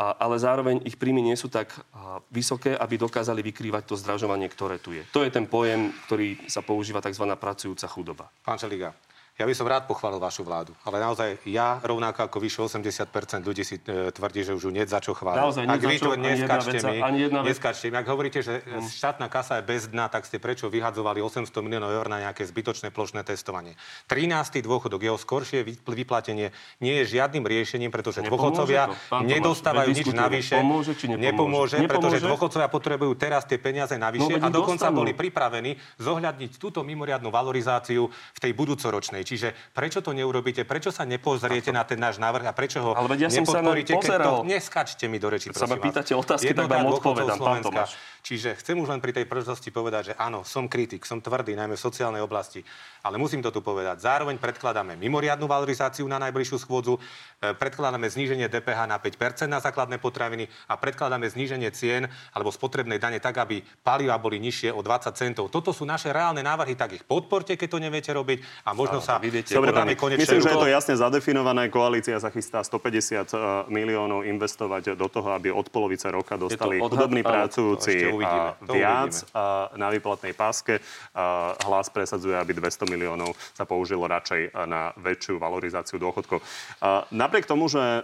Speaker 6: a, ale zároveň ich príjmy nie sú tak a, vysoké, aby dokázali vykrývať to zdražovanie, ktoré tu je. To je ten pojem, ktorý sa používa tzv. pracujúca chudoba.
Speaker 7: Pán Čeliga, Ja by som rád pochválil vašu vládu, ale naozaj ja, rovnako ako vyše 80% ľudí si e, tvrdí, že už ju nie za čo chváliť.
Speaker 6: Naozaj,
Speaker 7: Ak vy to neskačte mi, neskačte mi. Ak hovoríte, že mm. štátna kasa je bez dna, tak ste prečo vyhadzovali 800 miliónov eur na nejaké zbytočné plošné testovanie? 13. dôchodok, jeho skoršie vyplatenie nie je žiadnym riešením, pretože dôchodcovia nedostávajú nič navyše.
Speaker 6: Pomôže, či nepomôže?
Speaker 7: nepomôže, pretože dôchodcovia potrebujú teraz tie peniaze navyše
Speaker 6: No,
Speaker 7: a dokonca
Speaker 6: dostanú.
Speaker 7: boli pripravení zohľadniť túto mimoriadnu valorizáciu v tej budúcoročnej. Čiže prečo to neurobíte? Prečo sa nepozriete na ten náš návrh a prečo ho
Speaker 6: ja som sa
Speaker 7: nepodporíte? Keď to, neskačte mi do reči,
Speaker 6: Sa ma
Speaker 7: prosím
Speaker 6: pýtate otázky, tak vám odpovedám, pán. Tomáš.
Speaker 7: Čiže chcem už len pri tej príležitosti povedať, že áno, som kritik, som tvrdý, najmä v sociálnej oblasti, ale musím to tu povedať. Zároveň predkladáme mimoriadnu valorizáciu na najbližšiu schôdzu, e, predkladáme zníženie DPH na 5% na základné potraviny a predkladáme zníženie cien alebo spotrebnej dane tak, aby paliva boli nižšie o 20 centov. Toto sú naše reálne návrhy, tak ich podporte, keď to neviete robiť a možno sa
Speaker 6: viete-
Speaker 1: Dobre,
Speaker 7: konečne
Speaker 1: myslím, že je to jasne zadefinované. Koalícia sa chystá 150 miliónov investovať do toho, aby od polovice roka dostali chudobní pracujúci
Speaker 7: to uvidíme,
Speaker 1: a
Speaker 7: to
Speaker 1: viac
Speaker 7: uvidíme.
Speaker 1: a na výplatnej páske. A Hlas presadzuje, aby 200 miliónov sa použilo radšej na väčšiu valorizáciu dôchodkov. A Napriek tomu, že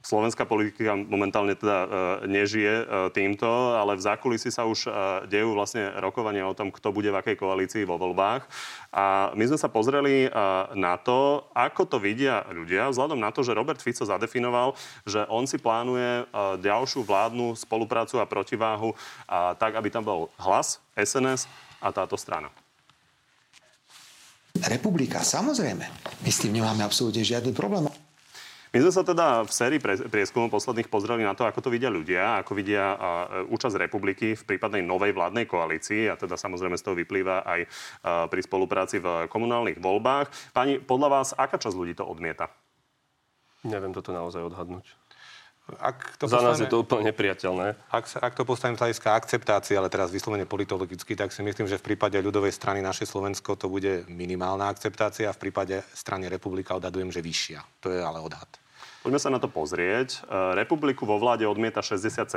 Speaker 1: Slovenská politika momentálne teda e, nežije e, týmto, ale v zákulisí sa už e, dejú vlastne rokovania o tom, kto bude v akej koalícii vo voľbách. A my sme sa pozreli na to, ako to vidia ľudia, vzhľadom na to, že Robert Fico zadefinoval, že on si plánuje ďalšiu vládnu spoluprácu a protiváhu tak, aby tam bol hlas, SNS a táto strana.
Speaker 10: Republika, samozrejme. My s tým nemáme absolútne žiadny problém.
Speaker 1: My sme sa teda v sérii prieskumov posledných pozreli na to, ako to vidia ľudia, ako vidia a, e, účasť republiky v prípadnej novej vládnej koalícii a teda samozrejme z toho vyplýva aj a, pri spolupráci v komunálnych voľbách. Pani, podľa vás, aká časť ľudí to odmieta?
Speaker 6: Neviem toto naozaj odhadnúť.
Speaker 7: Ak to
Speaker 6: Za nás je to úplne nepriateľné.
Speaker 7: Ak, sa, ak to postavím z hľadiska akceptácie, ale teraz vyslovene politologicky, tak si myslím, že v prípade ľudovej strany naše Slovensko to bude minimálna akceptácia, v prípade strany republika odhadujem, že vyššia. To je ale odhad.
Speaker 1: Poďme sa na to pozrieť. E, Republiku vo vláde odmieta 67%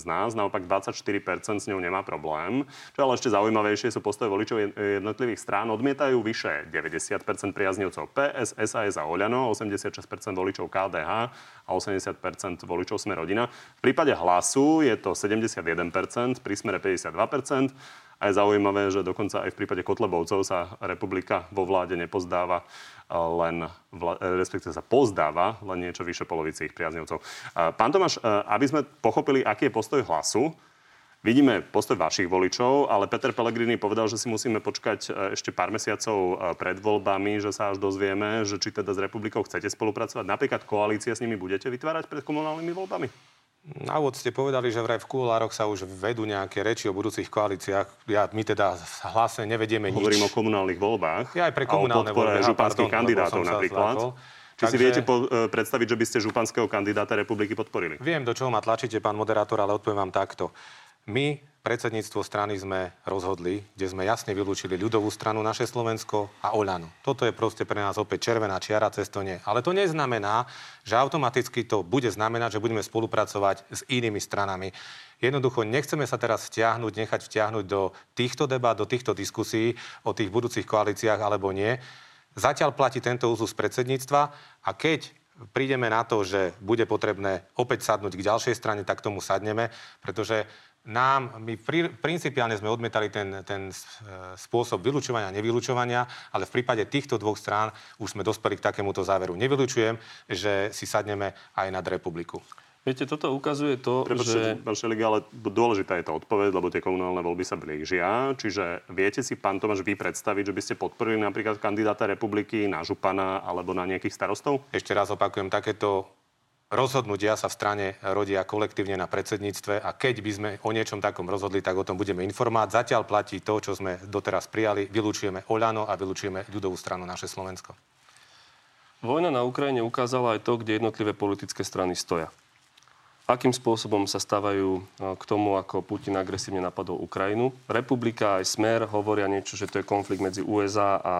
Speaker 1: z nás, naopak 24% s ňou nemá problém. Čo ale ešte zaujímavejšie sú postoje voličov jed- jednotlivých strán. Odmietajú vyše 90% priaznivcov PS, SAS a Oľano, 86% voličov KDH a 80% voličov Sme rodina. V prípade hlasu je to 71%, pri Smere 52%. A je zaujímavé, že dokonca aj v prípade Kotlebovcov sa republika vo vláde nepozdáva len, vla, eh, respektíve sa pozdáva len niečo vyše polovici ich priaznivcov. Eh, Pán Tomáš, eh, aby sme pochopili, aký je postoj hlasu, Vidíme postoj vašich voličov, ale Peter Pellegrini povedal, že si musíme počkať ešte pár mesiacov pred voľbami, že sa až dozvieme, že či teda s republikou chcete spolupracovať. Napríklad koalície s nimi budete vytvárať pred komunálnymi voľbami?
Speaker 7: Na úvod ste povedali, že vraj v kulároch sa už vedú nejaké reči o budúcich koalíciách. Ja, my teda v hlase nevedieme nič.
Speaker 1: Hovorím o komunálnych voľbách.
Speaker 7: Ja aj pre komunálne voľby.
Speaker 1: Županských kandidátov napríklad.
Speaker 7: zlákol.
Speaker 1: Či si
Speaker 7: Takže-
Speaker 1: viete po, e, predstaviť, že by ste županského kandidáta republiky podporili?
Speaker 7: Viem, do čoho ma tlačíte, pán moderátor, ale odpoviem vám takto. My, predsedníctvo strany, sme rozhodli, kde sme jasne vylúčili ľudovú stranu, naše Slovensko a Oľano. Toto je proste pre nás opäť červená čiara, cez to nie. Ale to neznamená, že automaticky to bude znamenať, že budeme spolupracovať s inými stranami. Jednoducho nechceme sa teraz vtiahnuť, nechať vtiahnuť do týchto debát, do týchto diskusí o tých budúcich koalíciách alebo nie. Zatiaľ platí tento úzus predsedníctva a keď prídeme na to, že bude potrebné opäť sadnúť k ďalšej strane, tak tomu sadneme, pretože nám, my pri, principiálne sme odmietali ten, ten e, spôsob vylúčovania a nevylučovania, ale v prípade týchto dvoch strán už sme dospeli k takémuto záveru. Nevylučujem, že si sadneme aj nad republiku.
Speaker 6: Viete, toto ukazuje to, že...
Speaker 1: Prepačte, pán Šeliga, ale dôležitá je tá odpoveď, lebo tie komunálne voľby sa blížia. Čiže viete si, pán Tomáš, vy predstaviť, že by ste podporili napríklad kandidáta republiky na župana alebo na nejakých starostov?
Speaker 7: Ešte raz opakujem, takéto rozhodnutia sa v strane rodia kolektívne na predsedníctve a keď by sme o niečom takom rozhodli, tak o tom budeme informovať. Zatiaľ platí to, čo sme doteraz prijali. Vylúčujeme Oľano a vylúčujeme ľudovú stranu naše Slovensko.
Speaker 6: Vojna na Ukrajine ukázala aj to, kde jednotlivé politické strany stoja. Akým spôsobom sa stávajú e, k tomu, ako Putin agresívne napadol Ukrajinu. Republika aj Smer hovoria niečo, že to je konflikt medzi USA a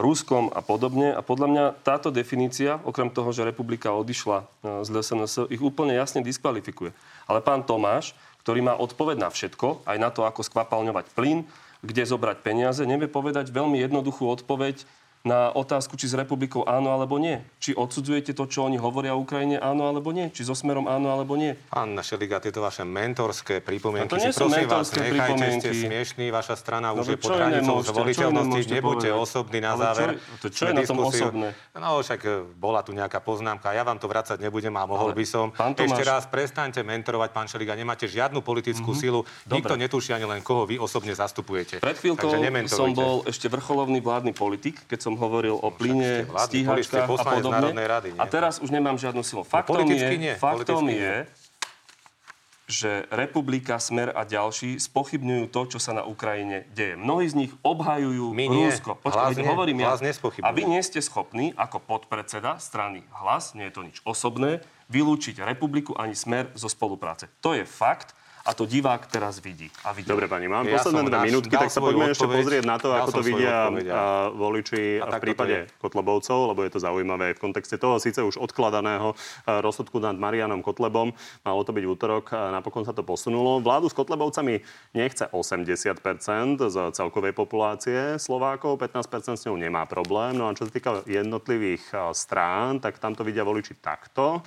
Speaker 6: Ruskom a podobne. A podľa mňa táto definícia, okrem toho, že republika odišla e, z LSNS, ich úplne jasne diskvalifikuje. Ale pán Tomáš, ktorý má odpoveď na všetko, aj na to, ako skvapalňovať plyn, kde zobrať peniaze, nevie povedať veľmi jednoduchú odpoveď na otázku, či s republikou áno alebo nie. Či odsudzujete to, čo oni hovoria o Ukrajine, áno alebo nie. Či so smerom áno alebo nie.
Speaker 7: Pán Šeliga, tieto vaše mentorské pripomienky,
Speaker 6: No to nie sú
Speaker 7: prosím vás,
Speaker 6: mentorské
Speaker 7: nechajte,
Speaker 6: pripomienky.
Speaker 7: ste smiešní, vaša strana
Speaker 6: No
Speaker 7: už je pod hranicou zvoliteľnosti, nebuďte
Speaker 6: povedať?
Speaker 7: osobní na
Speaker 6: Ale
Speaker 7: záver.
Speaker 6: čo- to čo je na tom
Speaker 7: diskusiu-
Speaker 6: osobné?
Speaker 7: No však e, bola tu nejaká poznámka, ja vám to vracať nebudem a mohol
Speaker 6: Ale
Speaker 7: by som.
Speaker 6: Tomáš-
Speaker 7: Ešte raz prestaňte mentorovať, pán Šeliga, nemáte žiadnu politickú
Speaker 6: Mhm.
Speaker 7: silu,
Speaker 6: Dobre.
Speaker 7: nikto netuší ani len koho vy osobne zastupujete.
Speaker 6: Pred chvíľkou som bol ešte vrcholovný vládny politik, keď som hovoril o plyne,
Speaker 7: politik, ste
Speaker 6: stíhačkách a podobne.
Speaker 7: Rady, nie?
Speaker 6: a teraz už nemám žiadnu silu. Faktom
Speaker 7: politicky
Speaker 6: je,
Speaker 7: nie,
Speaker 6: faktom
Speaker 7: politicky
Speaker 6: je že Republika, Smer a ďalší spochybňujú to, čo sa na Ukrajine deje. Mnohí z nich obhajujú
Speaker 7: My nie.
Speaker 6: Rusko.
Speaker 7: Nie.
Speaker 6: hovorím ja. A vy nie ste schopní, ako podpredseda strany Hlas, nie je to nič osobné, vylúčiť Republiku ani Smer zo spolupráce. To je fakt a to divák teraz vidí. A vidí.
Speaker 1: Dobre, pani, mám
Speaker 7: Ja
Speaker 1: posledné dve minútky, tak sa poďme ešte pozrieť na to, ako to vidia
Speaker 7: odpoveď,
Speaker 1: voliči
Speaker 7: A
Speaker 1: v prípade
Speaker 7: je.
Speaker 1: Kotlebovcov, lebo je to zaujímavé aj v kontexte toho síce už odkladaného a, rozsudku nad Marianom Kotlebom. Malo to byť útorok a napokon sa to posunulo. Vládu s Kotlebovcami nechce 80% z celkovej populácie Slovákov, 15% s ňou nemá problém. No a čo sa týka jednotlivých a, strán, tak tam to vidia voliči takto.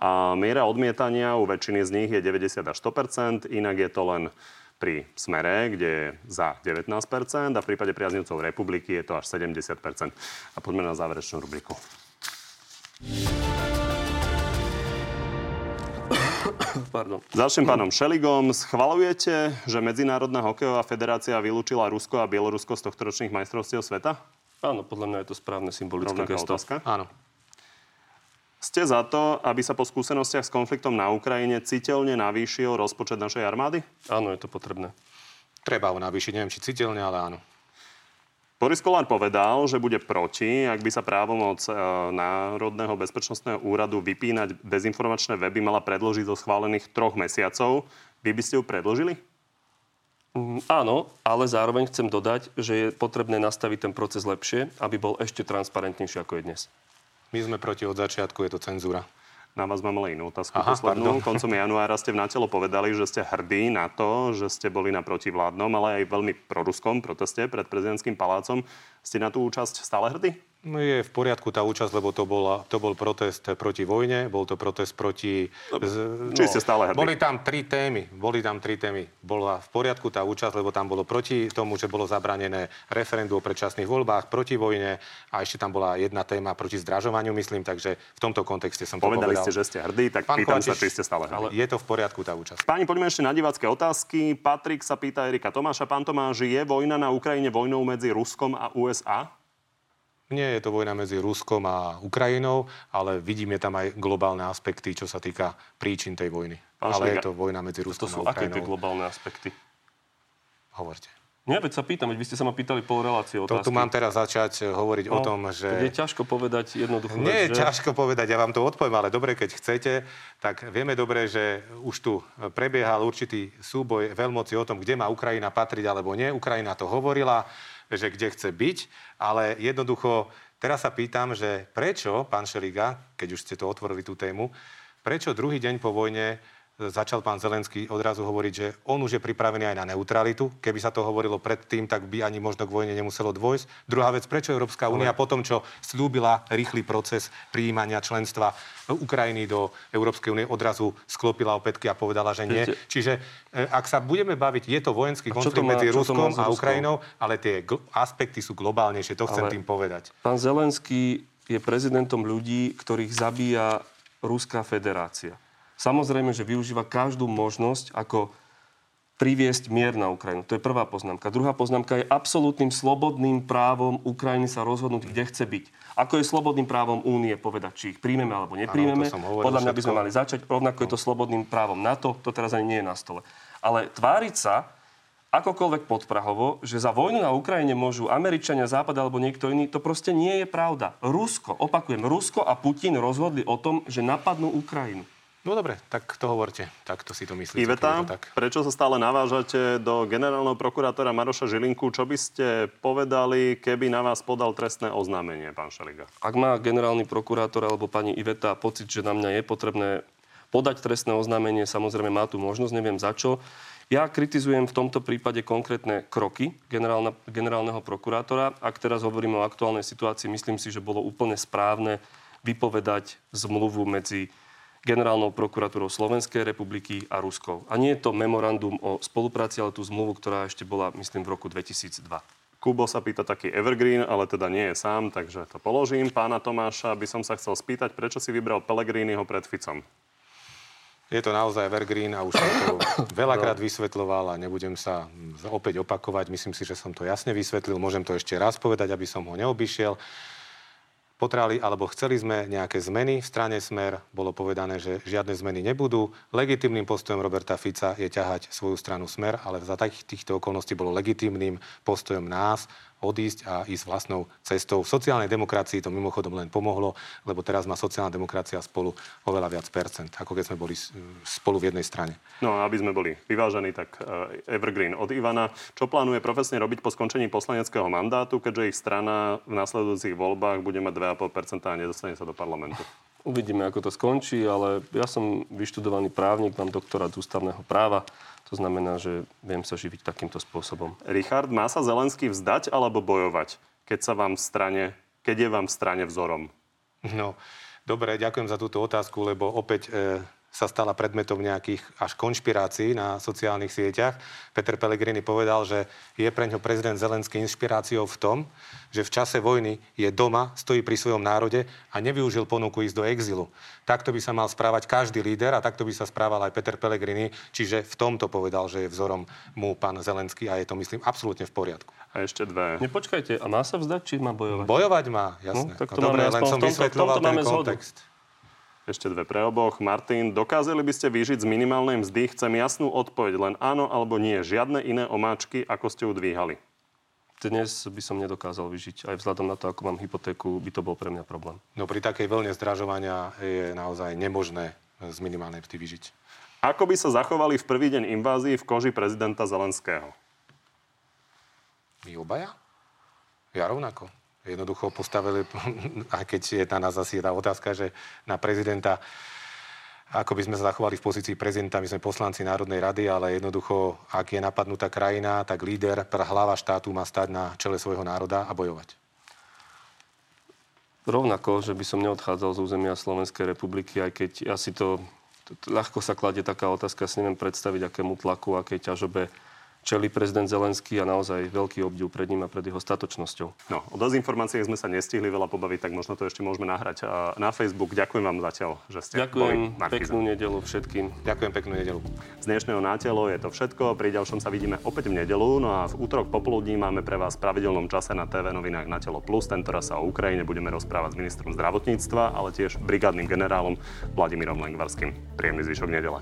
Speaker 1: A miera odmietania u väčšiny z nich je 90 až 100%, inak je to len pri smere, kde je za 19% a v prípade priaznivcov republiky je to až 70%. A poďme na záverečnú rubriku.
Speaker 6: Pardon.
Speaker 1: Začnem pánom Šeligom. Schvalujete, že Medzinárodná hokejová federácia vylúčila Rusko a Bielorusko z tohto ročných majstrovstiev sveta?
Speaker 6: Áno, podľa mňa je to správne symbolické
Speaker 1: Rovnaká
Speaker 6: gesto.
Speaker 1: otázka.
Speaker 7: Áno.
Speaker 1: Ste za to, aby sa po skúsenostiach s konfliktom na Ukrajine citeľne navýšil rozpočet našej armády?
Speaker 6: Áno, je to potrebné.
Speaker 7: Treba ho navýšiť, neviem, či citeľne, ale áno.
Speaker 1: Boris Kolár povedal, že bude proti, ak by sa právomoc e, Národného bezpečnostného úradu vypínať dezinformačné weby mala predložiť zo schválených troch mesiacov. Vy by ste ju predložili?
Speaker 6: Mm, Áno, ale zároveň chcem dodať, že je potrebné nastaviť ten proces lepšie, aby bol ešte transparentnejší ako je dnes.
Speaker 7: My sme proti od začiatku, je to cenzúra.
Speaker 1: Na vás mám ale inú otázku.
Speaker 7: Aha,
Speaker 1: poslednú.
Speaker 7: pardon.
Speaker 1: Koncom januára ste v natelo povedali, že ste hrdí na to, že ste boli na protivládnom, ale aj veľmi proruskom proteste pred prezidentským palácom. Ste na tú účasť stále hrdí?
Speaker 7: No je v poriadku tá účasť, lebo to, bola, to bol protest proti vojne, bol to protest proti... Z,
Speaker 1: či ste stále hrdí?
Speaker 7: Boli tam tri témy, boli tam tri témy. Bola v poriadku tá účasť, lebo tam bolo proti tomu, že bolo zabranené referendum o predčasných voľbách, proti vojne a ešte tam bola jedna téma proti zdražovaniu, myslím, takže v tomto kontexte som to
Speaker 1: Povedali
Speaker 7: povedal.
Speaker 1: ste, že ste hrdí, tak
Speaker 7: Pán
Speaker 1: pýtam sa,
Speaker 7: Kovačič,
Speaker 1: či ste stále hrdí.
Speaker 7: Ale je to v poriadku tá účasť.
Speaker 1: Páni, poďme ešte na divácké otázky. Patrik sa pýta Erika Tomáša. Pán Tomáš, je vojna na Ukrajine vojnou medzi Ruskom a USA?
Speaker 7: Nie je to vojna medzi Ruskom a Ukrajinou, ale vidíme tam aj globálne aspekty, čo sa týka príčin tej vojny.
Speaker 1: Pán
Speaker 7: ale
Speaker 1: Šliga,
Speaker 7: je to vojna medzi
Speaker 6: To
Speaker 7: Ruskom
Speaker 6: sú
Speaker 7: a
Speaker 6: aké tie globálne aspekty?
Speaker 7: Hovorte.
Speaker 6: Nie, veď sa pýtam, veď vy ste sa ma pýtali pol relácie
Speaker 7: To
Speaker 6: otázky.
Speaker 7: tu mám teraz začať eh, hovoriť o
Speaker 6: No,
Speaker 7: tom, že...
Speaker 6: Je ťažko povedať jednoduchú
Speaker 7: Nie
Speaker 6: vec,
Speaker 7: je
Speaker 6: že?
Speaker 7: ťažko povedať, ja vám to odpoviem, ale dobre, keď chcete, tak vieme dobre, že už tu prebiehal určitý súboj veľmoci o tom, kde má Ukrajina patriť alebo nie. Ukrajina to hovorila, že kde chce byť, ale jednoducho teraz sa pýtam, že prečo, pán Šeliga, keď už ste to otvorili tú tému, prečo druhý deň po vojne začal pán Zelenský odrazu hovoriť, že on už je pripravený aj na neutralitu. Keby sa to hovorilo predtým, tak by ani možno k vojne nemuselo dôjsť. Druhá vec, prečo Európska únia po tom, čo slúbila rýchly proces prijímania členstva Ukrajiny do Európskej únie, odrazu sklopila opätky a povedala, že nie.
Speaker 6: Viete-
Speaker 7: Čiže e, ak sa budeme baviť, je to vojenský konflikt
Speaker 6: má-
Speaker 7: medzi Ruskom a? Ukrajinou, ale tie gl- aspekty sú globálnejšie, to chcem
Speaker 6: Ale-
Speaker 7: tým povedať.
Speaker 6: Pán Zelenský je prezidentom ľudí, ktorých zabíja Ruská federácia. Samozrejme, že využíva každú možnosť, ako priviesť mier na Ukrajinu. To je prvá poznámka. Druhá poznámka je absolútnym slobodným právom Ukrajiny sa rozhodnúť, kde chce byť. Ako je slobodným právom únie povedať, či ich príjmeme alebo nepríjmeme.
Speaker 7: Áno,
Speaker 6: Podľa mňa by sme mali začať. Rovnako je to slobodným právom NATO. To teraz ani nie je na stole. Ale tváriť sa, akokoľvek podprahovo, že za vojnu na Ukrajine môžu Američania, Západ alebo niekto iný, to proste nie je pravda. Rusko, opakujem, Rusko a Putin rozhodli o tom, že napadnú Ukrajinu.
Speaker 7: No dobre, tak to hovorte. Tak to si to myslíte.
Speaker 1: Iveta,
Speaker 7: to tak.
Speaker 1: prečo sa stále navážate do generálneho prokurátora Maroša Žilinku? Čo by ste povedali, keby na vás podal trestné oznámenie, pán Šeliga?
Speaker 6: Ak má generálny prokurátor alebo pani Iveta pocit, že na mňa je potrebné podať trestné oznámenie, samozrejme má tu možnosť, neviem za čo. Ja kritizujem v tomto prípade konkrétne kroky generálna, generálneho prokurátora. Ak teraz hovoríme o aktuálnej situácii, myslím si, že bolo úplne správne vypovedať zmluvu medzi generálnou prokuratúrou Slovenskej republiky a Ruskou. A nie je to memorandum o spolupráci, ale tú zmluvu, ktorá ešte bola, myslím, v roku 2002.
Speaker 1: Kubo sa pýta taký evergreen, ale teda nie je sám, takže to položím. Pána Tomáša by som sa chcel spýtať, prečo si vybral Pellegriniho pred Ficom?
Speaker 7: Je to naozaj evergreen a už som to veľakrát vysvetloval a nebudem sa opäť opakovať. Myslím si, že som to jasne vysvetlil. Môžem to ešte raz povedať, aby som ho neobyšiel. Potrali alebo chceli sme nejaké zmeny v strane Smer. Bolo povedané, že žiadne zmeny nebudú. Legitimným postojom Roberta Fica je ťahať svoju stranu Smer, ale za takých týchto okolností bolo legitimným postojom nás odísť a ísť vlastnou cestou. V sociálnej demokracii to mimochodom len pomohlo, lebo teraz má sociálna demokracia spolu oveľa viac percent, ako keď sme boli spolu v jednej strane.
Speaker 1: No a aby sme boli vyvážení, tak eh, Evergreen od Ivana. Čo plánuje profesne robiť po skončení poslaneckého mandátu, keďže ich strana v následujúcich voľbách bude mať 2,5% a nedostane sa do parlamentu?
Speaker 6: Uvidíme, ako to skončí, ale ja som vyštudovaný právnik, mám doktorát z ústavného práva. To znamená, že viem sa živiť takýmto spôsobom.
Speaker 1: Richard, má sa Zelenský vzdať alebo bojovať, keď, sa vám strane, keď je vám v strane vzorom?
Speaker 7: No, dobre, ďakujem za túto otázku, lebo opäť e, sa stala predmetom nejakých až konšpirácií na sociálnych sieťach. Peter Pellegrini povedal, že je pre ňo prezident Zelenský inšpiráciou v tom, že v čase vojny je doma, stojí pri svojom národe a nevyužil ponuku ísť do exilu. Takto by sa mal správať každý líder a takto by sa správal aj Peter Pellegrini, čiže v tomto povedal, že je vzorom mu pán Zelenský a je to, myslím, absolútne v poriadku.
Speaker 1: A ešte dve.
Speaker 6: Nepočkajte, a má sa vzdať, či má bojovať?
Speaker 7: Bojovať má, jasné. No, tak to no, dobre, len som vysvetľoval ten kontext. Zhodu.
Speaker 1: Ešte dve pre oboch. Martin, dokázali by ste vyžiť z minimálnej mzdy? Chcem jasnú odpoveď, len áno alebo nie. Žiadne iné omáčky, ako ste ju dvíhali.
Speaker 6: Dnes by som nedokázal vyžiť. Aj vzhľadom na to, ako mám hypotéku, by to bol pre mňa problém.
Speaker 7: No pri takej vlne zdražovania je naozaj nemožné z minimálnej mzdy vyžiť.
Speaker 1: Ako by sa zachovali v prvý deň invázii v koži prezidenta Zelenského?
Speaker 7: Vy obaja? Ja rovnako jednoducho postavili, aj keď je na nás asi tá otázka, že na prezidenta ako by sme sa zachovali v pozícii prezidenta, my sme poslanci Národnej rady, ale jednoducho, ak je napadnutá krajina, tak líder, hlava štátu má stať na čele svojho národa a bojovať.
Speaker 6: Rovnako, že by som neodchádzal z územia Slovenskej republiky, aj keď ja si to, to ľahko sa kladie taká otázka, si neviem predstaviť, akému tlaku, aké ťažobe čeli prezident Zelenský a naozaj veľký obdiv pred ním a pred jeho statočnosťou.
Speaker 1: No, o dezinformáciách sme sa nestihli veľa pobaviť, tak možno to ešte môžeme nahrať na Facebook. Ďakujem vám zatiaľ, že ste
Speaker 6: Ďakujem,
Speaker 1: boli
Speaker 6: peknú nedelu všetkým.
Speaker 7: Ďakujem, peknú nedelu.
Speaker 1: Z dnešného nátelo je to všetko. Pri ďalšom sa vidíme opäť v nedelu. No a v útorok popoludní máme pre vás v pravidelnom čase na TV novinách na telo plus. Tento raz sa o Ukrajine budeme rozprávať s ministrom zdravotníctva, ale tiež brigádnym generálom Vladimírom Lengvarským. Príjemný zvyšok nedele.